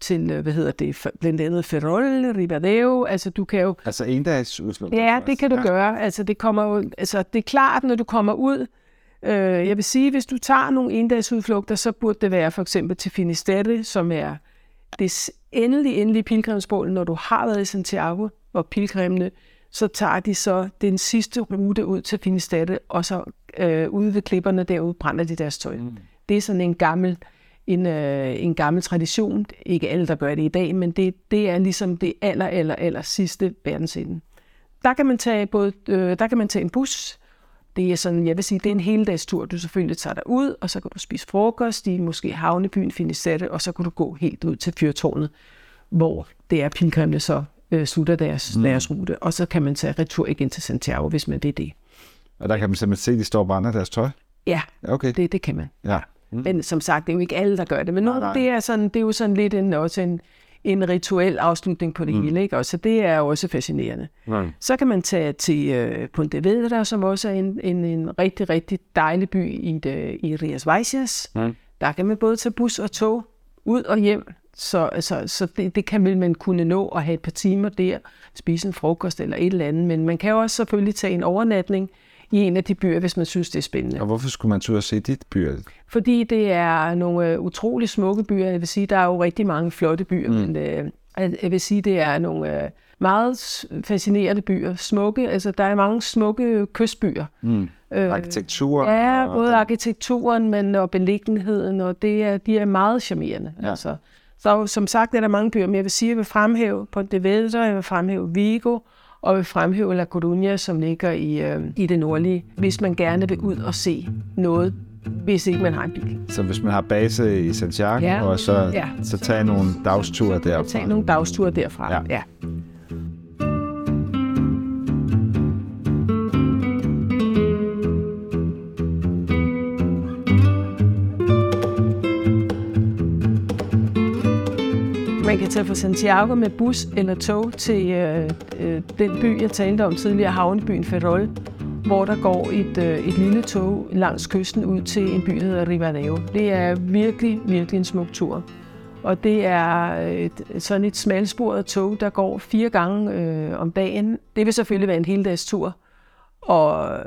til, øh, hvad hedder det, blandt andet Ferrol, Ribadeo, altså du kan jo... Altså en dags udflugter? Ja, det kan du ja. gøre. Altså det kommer jo, altså det er klart, når du kommer ud, øh, jeg vil sige, hvis du tager nogle endagsudflugter, så burde det være for eksempel til Finisterre, som er det endelige, endelige pilgrimsbål, når du har været i Santiago, og pilgrimene så tager de så den sidste rute ud til Finisterre, og så øh, ude ved klipperne derude brænder de deres tøj. Mm. Det er sådan en gammel, en, øh, en gammel tradition. Ikke alle, der gør det i dag, men det, det er ligesom det aller, aller, aller sidste verdensinde. Der kan man tage, både, øh, der kan man tage en bus. Det er sådan, jeg vil sige, det er en hele dags tur. Du selvfølgelig tager dig ud, og så kan du spise frokost i måske havnebyen Finisterre, og så kan du gå helt ud til fyrtårnet, hvor det er pilgrimene så øh, slutter deres, mm. deres rute, og så kan man tage retur igen til Santiago, hvis man vil det. Og der kan man simpelthen se, at de står og brænder deres tøj? Ja, okay. det, det kan man. Ja. Mm. Men som sagt, det er jo ikke alle, der gør det. Men nej, nej. Det, er sådan, det er jo sådan lidt en, også en, en rituel afslutning på det mm. hele. Ikke? Og så det er jo også fascinerende. Mm. Så kan man tage til uh, Ponte Vedra, som også er en, en, en rigtig, rigtig dejlig by i, det, i Rias Vaisias. Mm. Der kan man både tage bus og tog ud og hjem så, altså, så det, det kan man kunne nå at have et par timer der, spise en frokost eller et eller andet. Men man kan jo også selvfølgelig tage en overnatning i en af de byer, hvis man synes, det er spændende. Og hvorfor skulle man turde se dit byer? Fordi det er nogle øh, utrolig smukke byer. Jeg vil sige, der er jo rigtig mange flotte byer, mm. men øh, jeg vil sige, det er nogle øh, meget fascinerende byer. Smukke, altså der er mange smukke kystbyer. Mm. Øh, Arkitektur. Ja, både arkitekturen, men og beliggenheden, og det er, de er meget charmerende. Ja. Altså, så som sagt er der mange byer, men jeg vil sige, at jeg vil fremhæve Ponte Vedra, jeg vil fremhæve Vigo, og vil fremhæve La Coruña, som ligger i, øh, i det nordlige, hvis man gerne vil ud og se noget, hvis ikke man har en bil. Så hvis man har base i Santiago, ja, og så, ja. så tage nogle dagsture derfra? Tag nogle dagsture derfra, ja. ja. Man kan tage fra Santiago med bus eller tog til øh, øh, den by, jeg talte om tidligere, havnebyen Ferrol, hvor der går et, øh, et lille tog langs kysten ud til en by, der hedder Ribadeo. Det er virkelig, virkelig en smuk tur. Og det er et, sådan et smalsporet tog, der går fire gange øh, om dagen. Det vil selvfølgelig være en hel dags tur. Og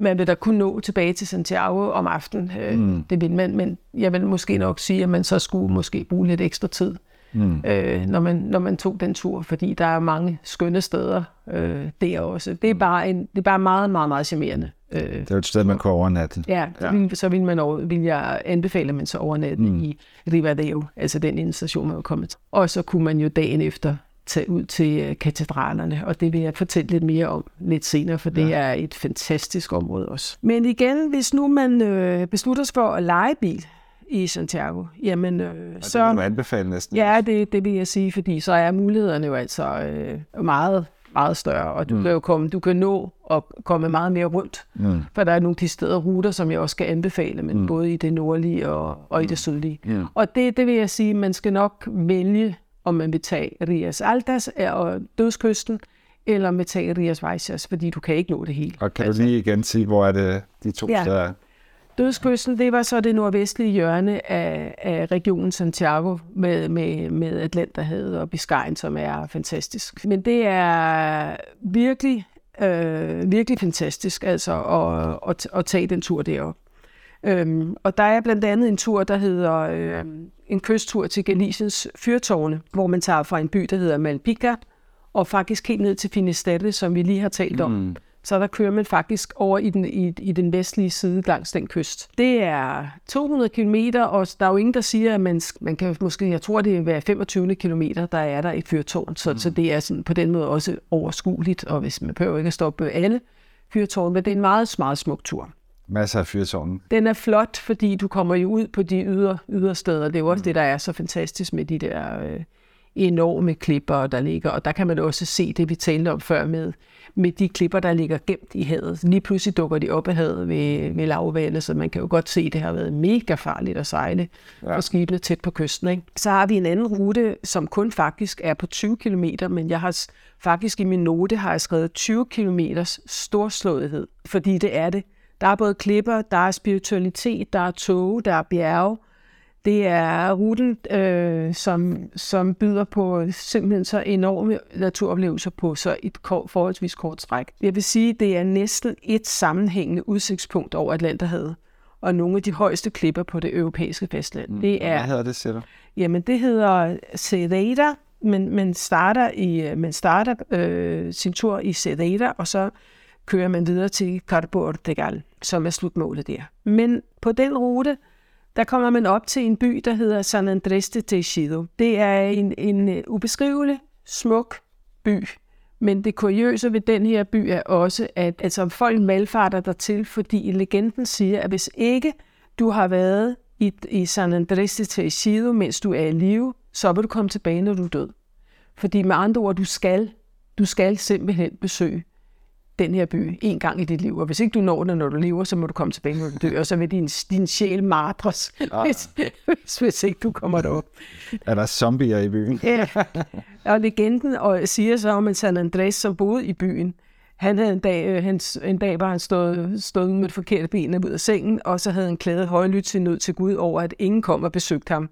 man vil da kun nå tilbage til Santiago om aftenen. Øh, mm. Det vil man, men jeg vil måske nok sige, at man så skulle måske bruge lidt ekstra tid mm. øh, når, man, når man tog den tur, fordi der er mange skønne steder øh, der også. Det er, mm. bare en, det er bare meget, meget, meget charmerende. Øh, det er et sted, man kan overnatte. Ja, ja. Vil, så vil, man over, vil jeg anbefale, at man så overnatte mm. i Rivadeo, altså den ene station, man var kommet til. Og så kunne man jo dagen efter tage ud til øh, katedralerne, og det vil jeg fortælle lidt mere om lidt senere, for det ja. er et fantastisk område også. Men igen, hvis nu man øh, beslutter sig for at lege bil, i Santiago, jamen øh, og så... Det vil du anbefale næsten? Ja, det, det vil jeg sige, fordi så er mulighederne jo altså øh, meget, meget større, og du mm. kan jo komme, du kan nå at komme meget mere rundt, mm. for der er nogle de steder ruter, som jeg også skal anbefale, men mm. både i det nordlige og, og i det mm. sydlige. Mm. Og det, det vil jeg sige, man skal nok vælge, om man vil tage Rias Altas og dødskysten, eller med tage Rias Vaisias, fordi du kan ikke nå det hele. Og kan altså. du lige igen sige, hvor er det de to ja. steder Dødskysten, det var så det nordvestlige hjørne af, af regionen Santiago med, med, med Atlanterhavet og Biscayen, som er fantastisk. Men det er virkelig, øh, virkelig fantastisk altså at, at, at tage den tur derop. Øhm, og der er blandt andet en tur, der hedder øh, en kysttur til Galiciens fyrtårne, hvor man tager fra en by, der hedder Malpica, og faktisk helt ned til Finisterre, som vi lige har talt om. Mm. Så der kører man faktisk over i den, i, i den vestlige side langs den kyst. Det er 200 km, og der er jo ingen, der siger, at man, man kan måske, jeg tror, det er hver 25 km, der er der et fyrtårn. Så, mm. så det er sådan, på den måde også overskueligt, og hvis man behøver ikke at stoppe alle fyrtårn, men det er en meget, meget smuk tur. Masser af fyrtårne. Den er flot, fordi du kommer jo ud på de ydre, ydre steder. Det er jo også mm. det, der er så fantastisk med de der øh, enorme klipper, der ligger. Og der kan man også se det, vi talte om før med, med de klipper, der ligger gemt i havet. Lige pludselig dukker de op af havet ved, ved lavvandet, så man kan jo godt se, at det har været mega farligt at sejle ja. for skibene tæt på kysten. Ikke? Så har vi en anden rute, som kun faktisk er på 20 km, men jeg har faktisk i min note har jeg skrevet 20 km storslåethed, fordi det er det. Der er både klipper, der er spiritualitet, der er tog, der er bjerge, det er ruten, øh, som, som byder på simpelthen så enorme naturoplevelser på så et kort, forholdsvis kort stræk. Jeg vil sige, det er næsten et sammenhængende udsigtspunkt over Atlanterhavet og nogle af de højeste klipper på det europæiske fastland. Mm. Det er, Hvad hedder det, du? Jamen, det hedder Cereda, men man starter, i, man starter øh, sin tur i Cereda, og så kører man videre til Carbor de Gal, som er slutmålet der. Men på den rute, der kommer man op til en by, der hedder San Andrés de Tejido. Det er en, en øh, ubeskrivelig, smuk by. Men det kuriøse ved den her by er også, at altså, folk malfarter der til, fordi legenden siger, at hvis ikke du har været i, i San Andrés de Tejido, mens du er i live, så vil du komme tilbage, når du er død. Fordi med andre ord, du skal, du skal simpelthen besøge den her by en gang i dit liv. Og hvis ikke du når det, når du lever, så må du komme tilbage, når du dør, og så vil din, din sjæl martres, ah. hvis, hvis, hvis ikke du kommer derop. Er der zombier i byen? ja, og legenden og siger så om, at San Andres, som boede i byen, han havde en dag, øh, han, en dag var han stået, stået med det forkerte ben ud af sengen, og så havde han klædet højlydt sin nød til Gud over, at ingen kom og besøgte ham.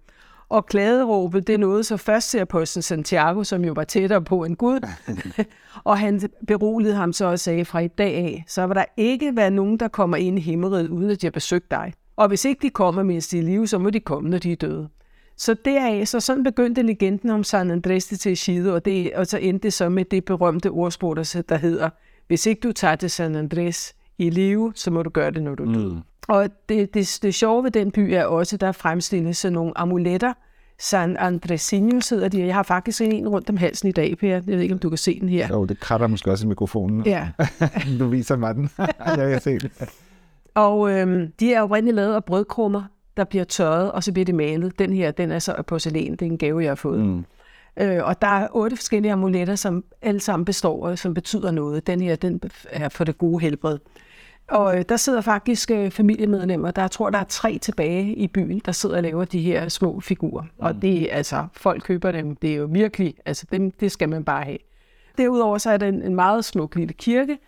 Og kladeråbet, det nåede så først til apostlen Santiago, som jo var tættere på en Gud. og han beroligede ham så og sagde, fra i dag af, så vil der ikke være nogen, der kommer ind i himmeriget, uden at de har besøgt dig. Og hvis ikke de kommer, mens de er i live, så må de komme, når de er døde. Så deraf, så sådan begyndte legenden om San Andres de Tejido, og, det, og så endte det så med det berømte ordsprog, der hedder, hvis ikke du tager til San Andres i live, så må du gøre det, når du er død. Mm. Og det, det, det sjove ved den by er også, der fremstilles sådan nogle amuletter. San Andresinho sidder de, jeg har faktisk en rundt om halsen i dag, Per. Jeg ved ikke, om du kan se den her. Jo, det kratter måske også i mikrofonen. Ja. du viser mig den. jeg kan se. Og øhm, de er oprindeligt lavet af brødkrummer, der bliver tørret, og så bliver det malet. Den her, den er så af porcelæn. Det er en gave, jeg har fået. Mm. Øh, og der er otte forskellige amuletter, som alle sammen består, som betyder noget. Den her, den er for det gode helbred. Og øh, der sidder faktisk øh, familiemedlemmer, der jeg tror, der er tre tilbage i byen, der sidder og laver de her små figurer. Mm. Og det altså, folk køber dem, det er jo virkelig, altså dem, det skal man bare have. Derudover så er der en, en meget smuk lille kirke,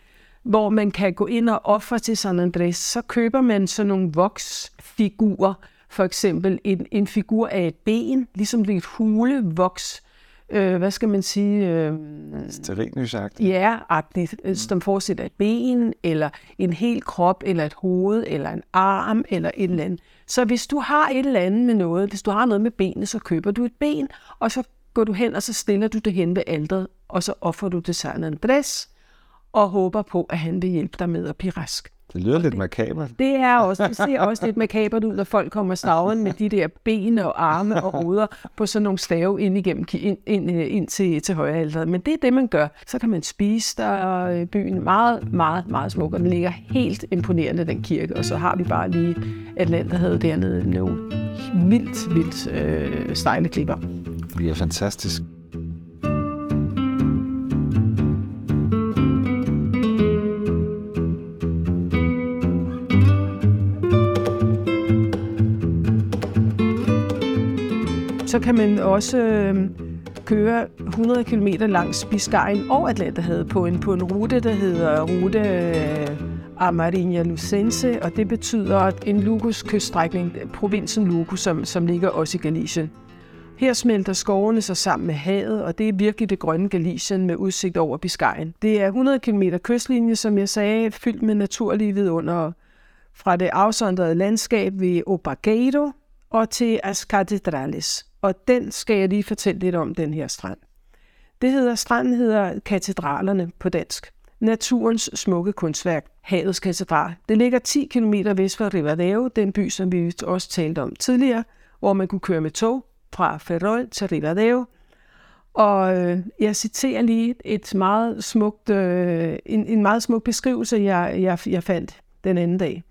hvor man kan gå ind og ofre til San Andres. Så køber man sådan nogle voksfigurer, for eksempel en, en figur af et ben, ligesom et hulevoks, øh, hvad skal man sige? Øh, Sterilnysagtigt. Ja, agtigt, mm. som forestiller et ben, eller en hel krop, eller et hoved, eller en arm, eller et eller andet. Så hvis du har et eller andet med noget, hvis du har noget med benet, så køber du et ben, og så går du hen, og så stiller du det hen ved alderet, og så offer du det San Andres, og håber på, at han vil hjælpe dig med at blive rask. Det lyder lidt makabert. Det er også, det ser også lidt makabert ud, når folk kommer stavlen med de der ben og arme og hoveder på sådan nogle stave ind igennem ind, ind, ind til, til højre Men det er det, man gør. Så kan man spise der, og byen meget, meget, meget smuk, og den ligger helt imponerende, den kirke. Og så har vi bare lige Atlanterhavet dernede nogle vildt, vildt øh, stejle klipper. Det er fantastisk. Så kan man også øh, køre 100 km langs Biscayen og Atlanterhavet på en, på en rute, der hedder rute øh, Amarinha Lucense, og det betyder en Lugus kyststrækning, øh, provinsen Lugo, som, som ligger også i Galicien. Her smelter skovene sig sammen med havet, og det er virkelig det grønne Galicien med udsigt over Biscayen. Det er 100 km kystlinje, som jeg sagde, fyldt med naturlige vidunder fra det afsondrede landskab ved Obagueiro og til As Catedrales og den skal jeg lige fortælle lidt om, den her strand. Det hedder, stranden hedder Katedralerne på dansk. Naturens smukke kunstværk, Havets Katedral. Det ligger 10 km vest for Rivadeo, den by, som vi også talte om tidligere, hvor man kunne køre med tog fra Ferrol til Rivadeo. Og øh, jeg citerer lige et meget smukt, øh, en, en meget smuk beskrivelse, jeg, jeg, jeg fandt den anden dag.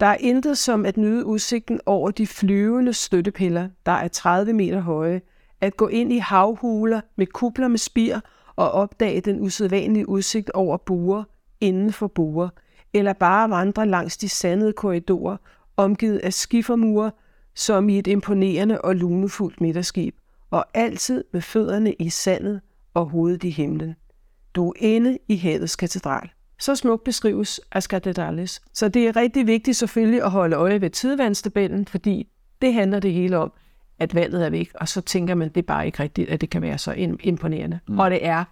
Der er intet som at nyde udsigten over de flyvende støttepiller, der er 30 meter høje, at gå ind i havhuler med kubler med spir og opdage den usædvanlige udsigt over buer inden for buer, eller bare vandre langs de sandede korridorer, omgivet af skiffermure, som i et imponerende og lunefuldt midterskib, og altid med fødderne i sandet og hovedet i himlen. Du er inde i havets katedral. Så smukt beskrives Ascadedales. Så det er rigtig vigtigt selvfølgelig at holde øje ved tidevandstabellen, fordi det handler det hele om, at vandet er væk, og så tænker man, det er bare ikke rigtigt, at det kan være så imponerende. Mm. Og det er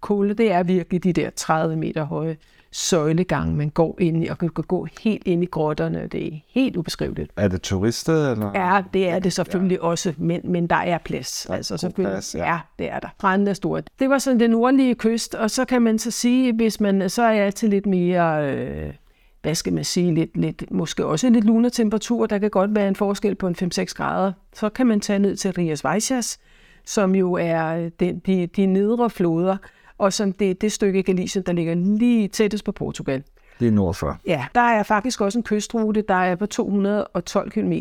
kulde, det er virkelig de der 30 meter høje søjlegang, man går ind i, og kan gå helt ind i grotterne. Det er helt ubeskriveligt. Er det turister? Eller? Ja, det er det selvfølgelig ja. også, men, men der er plads. Der er altså, selvfølgelig, plads, ja. ja. det er der. Stranden er stort. Det var sådan den nordlige kyst, og så kan man så sige, hvis man så er altid lidt mere... Øh, hvad skal man sige, lidt, lidt, måske også lidt luner temperatur. Der kan godt være en forskel på en 5-6 grader. Så kan man tage ned til Rias Vajas, som jo er den, de, de nedre floder, og som det, det stykke Galicien, der ligger lige tættest på Portugal. Det er nordfor. Ja, der er faktisk også en kystrute, der er på 212 km,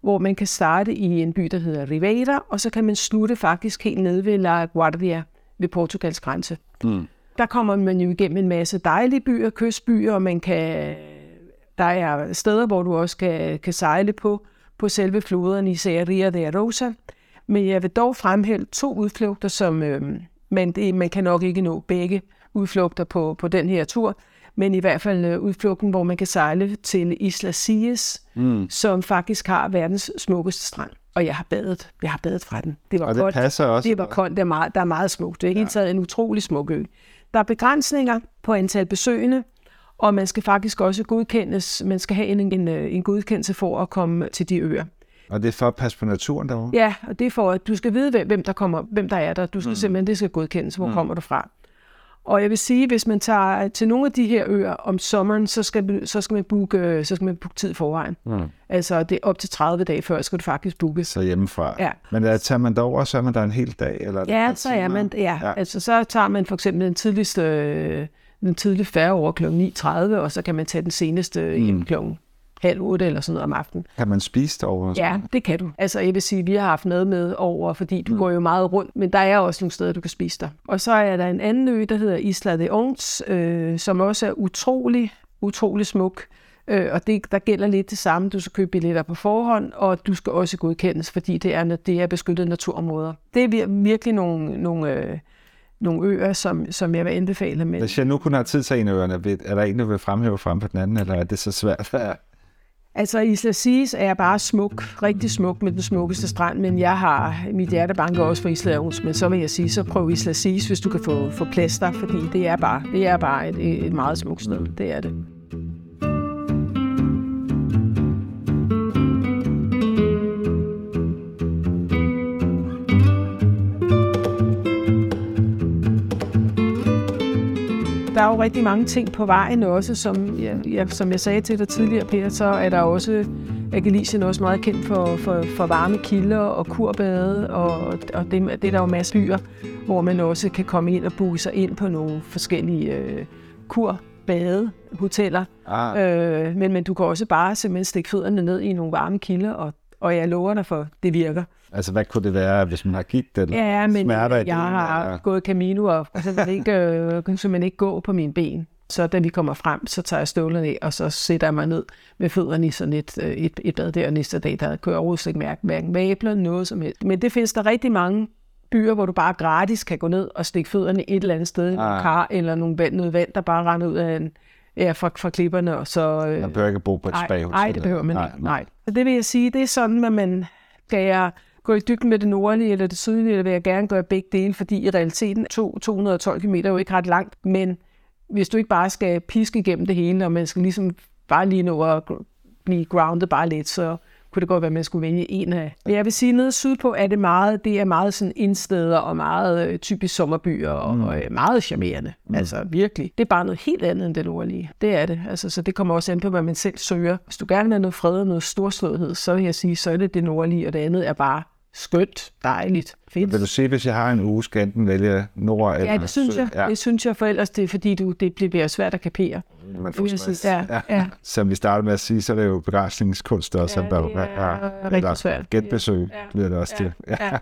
hvor man kan starte i en by, der hedder Ribeira, og så kan man slutte faktisk helt ned ved La Guardia ved Portugals grænse. Mm. Der kommer man jo igennem en masse dejlige byer, kystbyer, og man kan, der er steder, hvor du også kan, kan sejle på, på selve floderne i Ria de Rosa. Men jeg vil dog fremhæve to udflugter, som, øh, men det, man kan nok ikke nå begge udflugter på, på den her tur. Men i hvert fald øh, udflugten, hvor man kan sejle til Isla Sies, mm. som faktisk har verdens smukkeste strand. Og jeg har badet. Jeg har badet fra den. Det var og det koldt. passer også. Det var koldt. Det er meget, der er meget smukt. Det er ikke ja. en utrolig smuk ø. Der er begrænsninger på antal besøgende, og man skal faktisk også godkendes. Man skal have en, en, en godkendelse for at komme til de øer. Og det er for at passe på naturen derovre? Ja, og det er for, at du skal vide, hvem der kommer, hvem der er der. Du skal mm. simpelthen, det skal godkendes, hvor mm. kommer du fra. Og jeg vil sige, hvis man tager til nogle af de her øer om sommeren, så skal, så skal man booke, så skal man booke tid forvejen. Mm. Altså det er op til 30 dage før, skal du faktisk booke. Så hjemmefra. Ja. Men der, tager man derover, så er man der en hel dag? Eller ja, så er man, ja. ja. Altså så tager man for eksempel den tidligste, den tidlige færre over kl. 9.30, og så kan man tage den seneste mm. hjem kl halv otte eller sådan noget om aftenen. Kan man spise derovre? Ja, det kan du. Altså jeg vil sige, vi har haft noget med over, fordi du mm. går jo meget rundt, men der er også nogle steder, du kan spise der. Og så er der en anden ø, der hedder Isla de Ons, øh, som også er utrolig, utrolig smuk. Øh, og det, der gælder lidt det samme. Du skal købe billetter på forhånd, og du skal også godkendes, fordi det er, det er beskyttede naturområder. Det er virkelig nogle, nogle, øh, nogle øer, som, som jeg vil anbefale. Med. Hvis jeg nu kun har tid til en af øerne, er der en, der vil fremhæve frem på den anden, eller er det så svært? Altså Isla Sis er bare smuk, rigtig smuk med den smukkeste strand, men jeg har mit hjerte banker også for Isla Ons, men så vil jeg sige, så prøv Isla Sis, hvis du kan få, få plads der, fordi det er bare, det er bare et, et meget smukt sted, det er det. Der er jo rigtig mange ting på vejen også, som jeg, ja, som jeg sagde til dig tidligere, Per, så er der også, er Galicien også meget kendt for, for, for varme kilder og kurbade, og, og det, det er der jo masser byer, hvor man også kan komme ind og booke sig ind på nogle forskellige øh, kurbade hoteller. Ah. Øh, men, men du kan også bare simpelthen stikke fødderne ned i nogle varme kilder, og, og jeg lover dig for, det virker. Altså, hvad kunne det være, hvis man har gigt eller ja, men smerter i jeg har eller? gået Camino, og så vil ikke, øh, man ikke gå på mine ben. Så da vi kommer frem, så tager jeg støvlerne af, og så sætter jeg mig ned med fødderne i sådan et, øh, et, et bad der næste dag. Der kunne jeg overhovedet ikke mærke hverken vabler, noget som helst. Men det findes der rigtig mange byer, hvor du bare gratis kan gå ned og stikke fødderne et eller andet sted, ah. en kar eller nogle vand, noget vand, der bare render ud af en, ja, fra, fra klipperne. Og så, øh, man behøver ikke bo på et spa Nej, det behøver man nej, ikke. Nej. Så det vil jeg sige, det er sådan, at man skal jeg gå i dybden med det nordlige eller det sydlige, eller vil jeg gerne gøre begge dele, fordi i realiteten 212 km er jo ikke ret langt, men hvis du ikke bare skal piske igennem det hele, og man skal ligesom bare lige nå at blive grounded bare lidt, så, kunne det godt være, at man skulle vælge en af. Men jeg vil sige, at nede sydpå er det meget, det er meget sådan indsteder og meget øh, typisk sommerbyer og, mm. og øh, meget charmerende. Mm. Altså virkelig. Det er bare noget helt andet end det nordlige. Det er det. Altså, så det kommer også an på, hvad man selv søger. Hvis du gerne vil have noget fred og noget storslåethed, så vil jeg sige, så er det det nordlige, og det andet er bare skønt, dejligt, fedt. Vil du sige, hvis jeg har en uge, skal enten vælge nord eller Ja, det synes jeg. Ja. Det synes jeg, for ellers det er, fordi du, det bliver svært at kapere. Man får stress. Ja, ja. ja. Som vi startede med at sige, så er det jo begrænsningskunst også. Ja, det er ja, rigtig svært. Gætbesøg ja. bliver det også ja. til. Ja. Ja.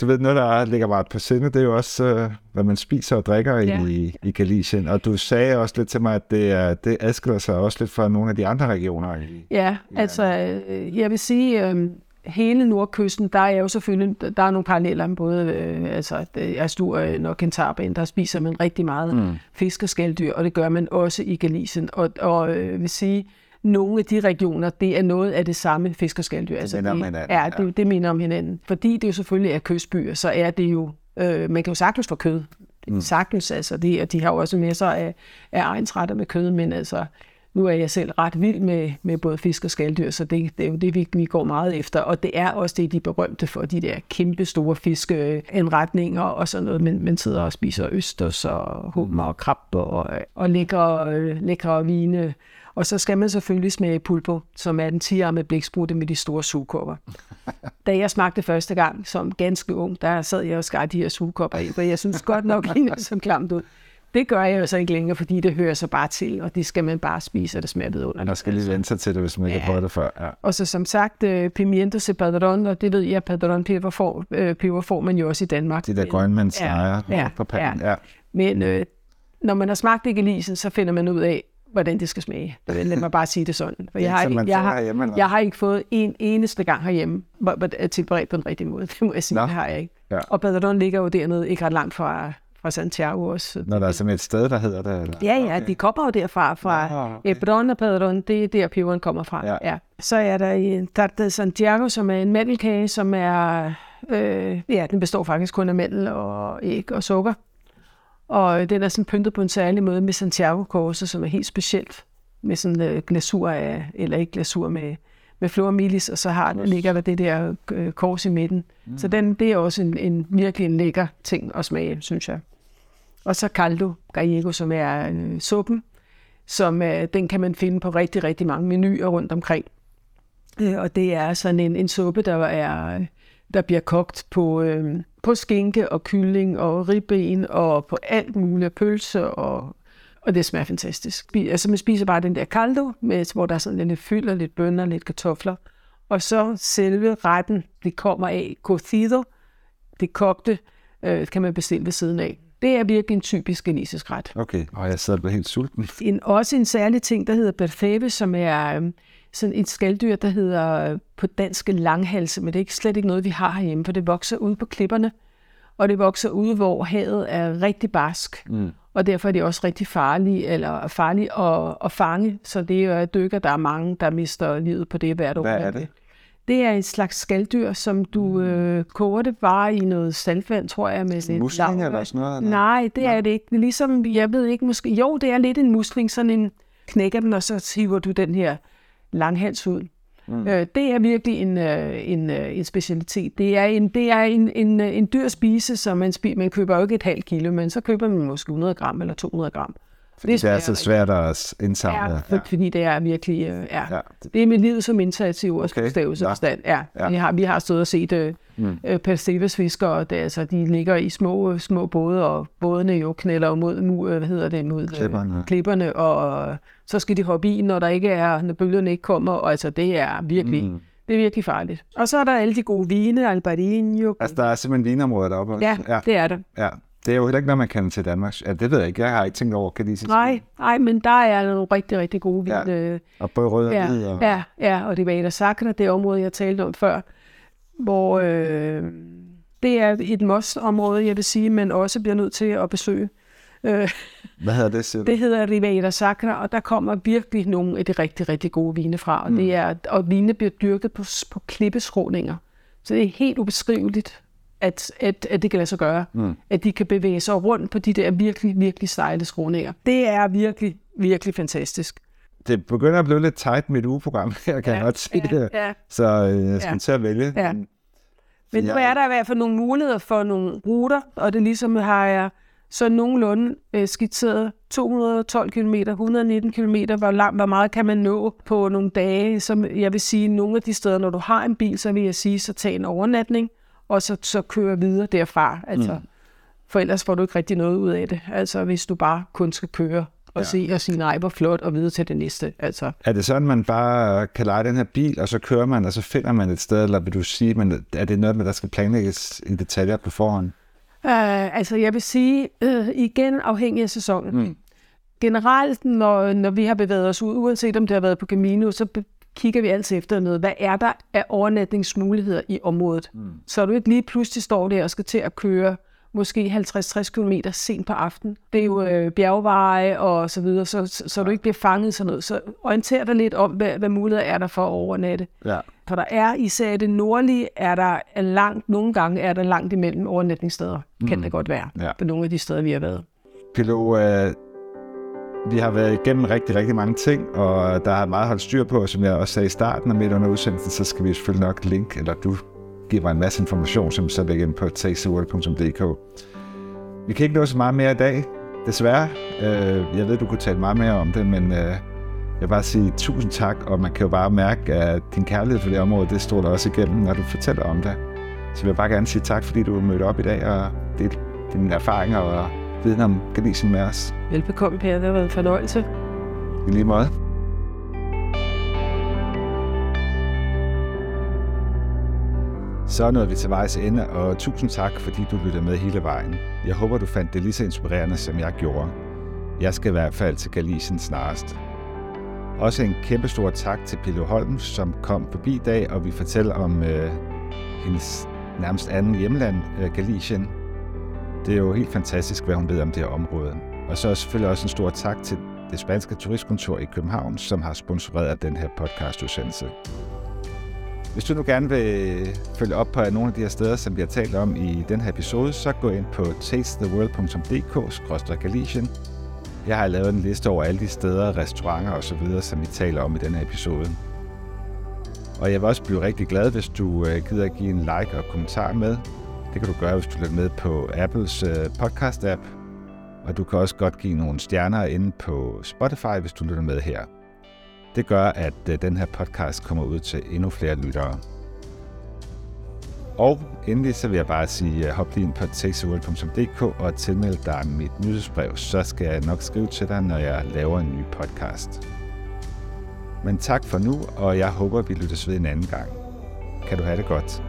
Du ved, noget, der ligger meget på sinde, det er jo også, øh, hvad man spiser og drikker Ja. i, i Galicien. Og du sagde også lidt til mig, at det, er, det adskiller sig også lidt fra nogle af de andre regioner. I, Ja, altså, øh, jeg vil sige, øh, hele nordkysten, der er jo selvfølgelig, der er nogle paralleller med både, øh, altså, Asturien og Cantabrien, der spiser man rigtig meget mm. fisk og skalddyr, og det gør man også i Galicien. Og, og øh, vil sige, nogle af de regioner, det er noget af det samme fisk og skalddyr. Altså, minder om det, hinanden, ja, ja. det, det minder om hinanden. Fordi det jo selvfølgelig er kystbyer, så er det jo, øh, man kan jo sagtens få kød. Mm. Sagtens, altså, det, og de har jo også masser af, af egensretter med kød, men altså, nu er jeg selv ret vild med, med både fisk og skalddyr, så det, det er jo det, vi, vi går meget efter. Og det er også det, de er berømte for, de der kæmpe store fiskeindretninger og sådan noget. Men man sidder og spiser østers og hummer og krab og, og lækre, øh, lækre vine. Og så skal man selvfølgelig smage pulpo, som er den 10-armede blæksprutte med de store sugekopper. Da jeg smagte første gang som ganske ung, der sad jeg og skar de her sugekopper i, for jeg synes godt nok, at som klamt ud. Det gør jeg jo så ikke længere, fordi det hører så bare til, og det skal man bare spise, og det smager vidunderligt. Man skal lige vente sig til det, hvis man ikke Ja. har prøvet det før. Ja. Og så som sagt, øh, pimiento se padron, og det ved jeg, padron peber får, øh, peber får man jo også i Danmark. De der Men- grønmandsstreger Ja, ja, på panden. Ja. Men øh, når man har smagt det i Galisen, så finder man ud af, hvordan det skal smage. Lad mig bare sige det sådan. For Det jeg, har, ikke, man jeg, har, jeg har ikke fået en eneste gang herhjemme, det er tilberedt på den rigtige måde. Det må jeg sige, Nå. det har jeg ikke. Ja. Og Padron ligger jo dernede, ikke ret langt fra, fra Santiago også. Når der er simpelthen et sted, der hedder det? Eller? Ja, ja, de kommer jo derfra, fra Nå, okay. Ebron og Padron, det er der peberen kommer fra. Ja. Ja. Så er der i Tarta Santiago, som er en mandelkage, som er, øh, ja, den består faktisk kun af mandel og æg og sukker. Og den er sådan pyntet på en særlig måde med Santiago-korse, som er helt specielt. Med sådan øh, glasur af, eller ikke glasur med, med flor milis, og så har, ligger der det der øh, kors i midten. Mm. Så den, det er også en, en virkelig en lækker ting at smage, synes jeg. Og så caldo gallego, som er øh, suppen, som øh, den kan man finde på rigtig, rigtig mange menuer rundt omkring. Øh, og det er sådan en, en suppe, der er der bliver kogt på, øh, på skinke og kylling og ribben og på alt muligt pølse og og det smager fantastisk. Altså man spiser bare den der caldo, med, hvor der er sådan lidt fyld og lidt bønner, lidt kartofler. Og så selve retten, det kommer af cocido, det kogte, øh, kan man bestille ved siden af. Det er virkelig en typisk genesisk ret. Okay, og jeg sidder og helt sulten. En, også en særlig ting, der hedder berthebe, som er øhm, sådan et skalddyr, der hedder øh, på dansk langhalse, men det er ikke slet ikke noget, vi har herhjemme, for det vokser ude på klipperne, og det vokser ude, hvor havet er rigtig barsk, mm. Og derfor er det også rigtig farlige, eller farlige at, at fange, så det er jo dykker, der er mange, der mister livet på det hvert år. Hvad er det? Det er en slags skalddyr, som du øh, koger det bare i noget saltvand, tror jeg, med lidt Musling eller sådan noget? Eller? Nej, det er det ikke. Ligesom, jeg ved ikke, måske... Jo, det er lidt en musling, sådan en knækker den, og så hiver du den her langhals ud. Mm. Øh, det er virkelig en, øh, en, øh, en specialitet. Det er en, det er en, en, en dyr spise, som man, spi- man køber jo ikke et halvt kilo, men så køber man måske 100 gram eller 200 gram. Fordi det er smager så rigtig- svært at indsamle. Ja, for, fordi det er virkelig, øh, ja. Ja. Det er med livet som indsats i ordets Okay. forstand. Ja. Ja. ja. Vi, har, vi har stået og set øh, mm. øh, percebesfiskere, og det, altså, de ligger i små, øh, små både, og bådene jo knælder mod, mu- øh, hvad hedder det, mod øh, Klipperne. klipperne, og øh, så skal de hoppe i, når der ikke er, når bølgerne ikke kommer, og altså det er virkelig, mm. det er virkelig farligt. Og så er der alle de gode vine, Albarino. Altså, der er simpelthen vinområder deroppe. Ja, ja. det er det. ja. Det er jo heller ikke noget, man kan til Danmark. Ja, det ved jeg ikke. Jeg har ikke tænkt over kanadisk. Nej, nej, men der er nogle rigtig, rigtig gode vine. Ja. øh, Og både rød og Ja, hvid. Og... ja, ja, og det var Ada det område, jeg talte om før, hvor øh, det er et must-område, jeg vil sige, men også bliver nødt til at besøge. Øh, Hvad hedder det, siger du? det hedder Rivera Sacra, og der kommer virkelig nogle af de rigtig, rigtig gode vine fra. Og, Mm. det er, og vine bliver dyrket på, på klippeskråninger. Så det er helt ubeskriveligt, at, at, at det kan lade sig gøre. Mm. At de kan bevæge sig rundt på de der virkelig, virkelig stejle skråninger. Det er virkelig, virkelig fantastisk. det begynder at blive lidt tight med et ugeprogram her, kan ja, jeg godt se ja, det. Ja. Så øh, jeg skal ja. til at vælge. Ja. Men nu er der i hvert fald nogle muligheder for nogle ruter, og det ligesom har jeg så nogenlunde øh, skitseret 212 km, 119 km, hvor, langt, hvor meget kan man nå på nogle dage. Som jeg vil sige, nogle af de steder, når du har en bil, så vil jeg sige, så tag en overnatning, og så, så køre videre derfra. Altså, mm. For ellers får du ikke rigtig noget ud af det. Altså hvis du bare kun skal køre og ja. se og sige, nej, hvor flot, og videre til det næste. Altså. Er det sådan, man bare kan lege den her bil, og så kører man, og så finder man et sted, eller vil du sige, men er det noget, der skal planlægges i detaljer på forhånd? Uh, altså jeg vil sige, uh, igen afhængig af sæsonen. Mm. Generelt, når, når vi har bevæget os ud, uanset om det har været på Camino, så kigger vi altid efter noget. Hvad er der af overnatningsmuligheder i området? Mm. Så du ikke lige pludselig står der og skal til at køre måske 50-60 km sent på aften. Det er jo øh, bjergveje og så videre, så, så, så du ikke bliver fanget sådan noget. Så orienter dig lidt om, hvad, hvad muligheder er der for at overnatte. Ja. For der er, især det nordlige, er der er langt, nogle gange er der langt imellem overnatningssteder. Mm. Kan det godt være, ja. på nogle af de steder, vi har været. Pilo, øh, vi har været igennem rigtig, rigtig mange ting, og der er meget holdt styr på, som jeg også sagde i starten, og midt under udsendelsen, så skal vi selvfølgelig nok link, eller du giver mig en masse information, som så ligger ind på tasteworld.dk. Vi kan ikke nå så meget mere i dag, desværre. Øh, jeg ved, du kunne tale meget mere om det, men øh, jeg vil bare sige tusind tak, og man kan jo bare mærke, at din kærlighed for det område, det står der også igennem, når du fortæller om det. Så jeg bare gerne sige tak, fordi du mødte op i dag og delte dine erfaringer og viden om Galicien med os. Velbekomme, Per. Det har været en fornøjelse. I lige måde. Så nåede vi til vejs ende, og tusind tak, fordi du lyttede med hele vejen. Jeg håber, du fandt det lige så inspirerende, som jeg gjorde. Jeg skal i hvert fald til Galicien snarest. Også en kæmpe stor tak til Pilo Holm, som kom forbi i dag, og vi fortæller om øh, hendes nærmest anden hjemland, øh, Galicien. Det er jo helt fantastisk, hvad hun ved om det her område. Og så selvfølgelig også en stor tak til det spanske turistkontor i København, som har sponsoreret den her podcastudsendelse. Hvis du nu gerne vil følge op på nogle af de her steder, som vi har talt om i den her episode, så gå ind på tastetheworld.dk-galicien. Jeg har lavet en liste over alle de steder, restauranter osv., som vi taler om i den her episode. Og jeg vil også blive rigtig glad, hvis du øh, gider at give en like og kommentar med. Det kan du gøre, hvis du lytter med på Apples øh, podcast-app. Og du kan også godt give nogle stjerner inde på Spotify, hvis du lytter med her. Det gør, at øh, den her podcast kommer ud til endnu flere lyttere. Og endelig så vil jeg bare sige, øh, hop lige ind på tasteworld.dk og tilmeld dig mit nyhedsbrev, så skal jeg nok skrive til dig, når jeg laver en ny podcast. Men tak for nu, og jeg håber, vi lyttes ved en anden gang. Kan du have det godt.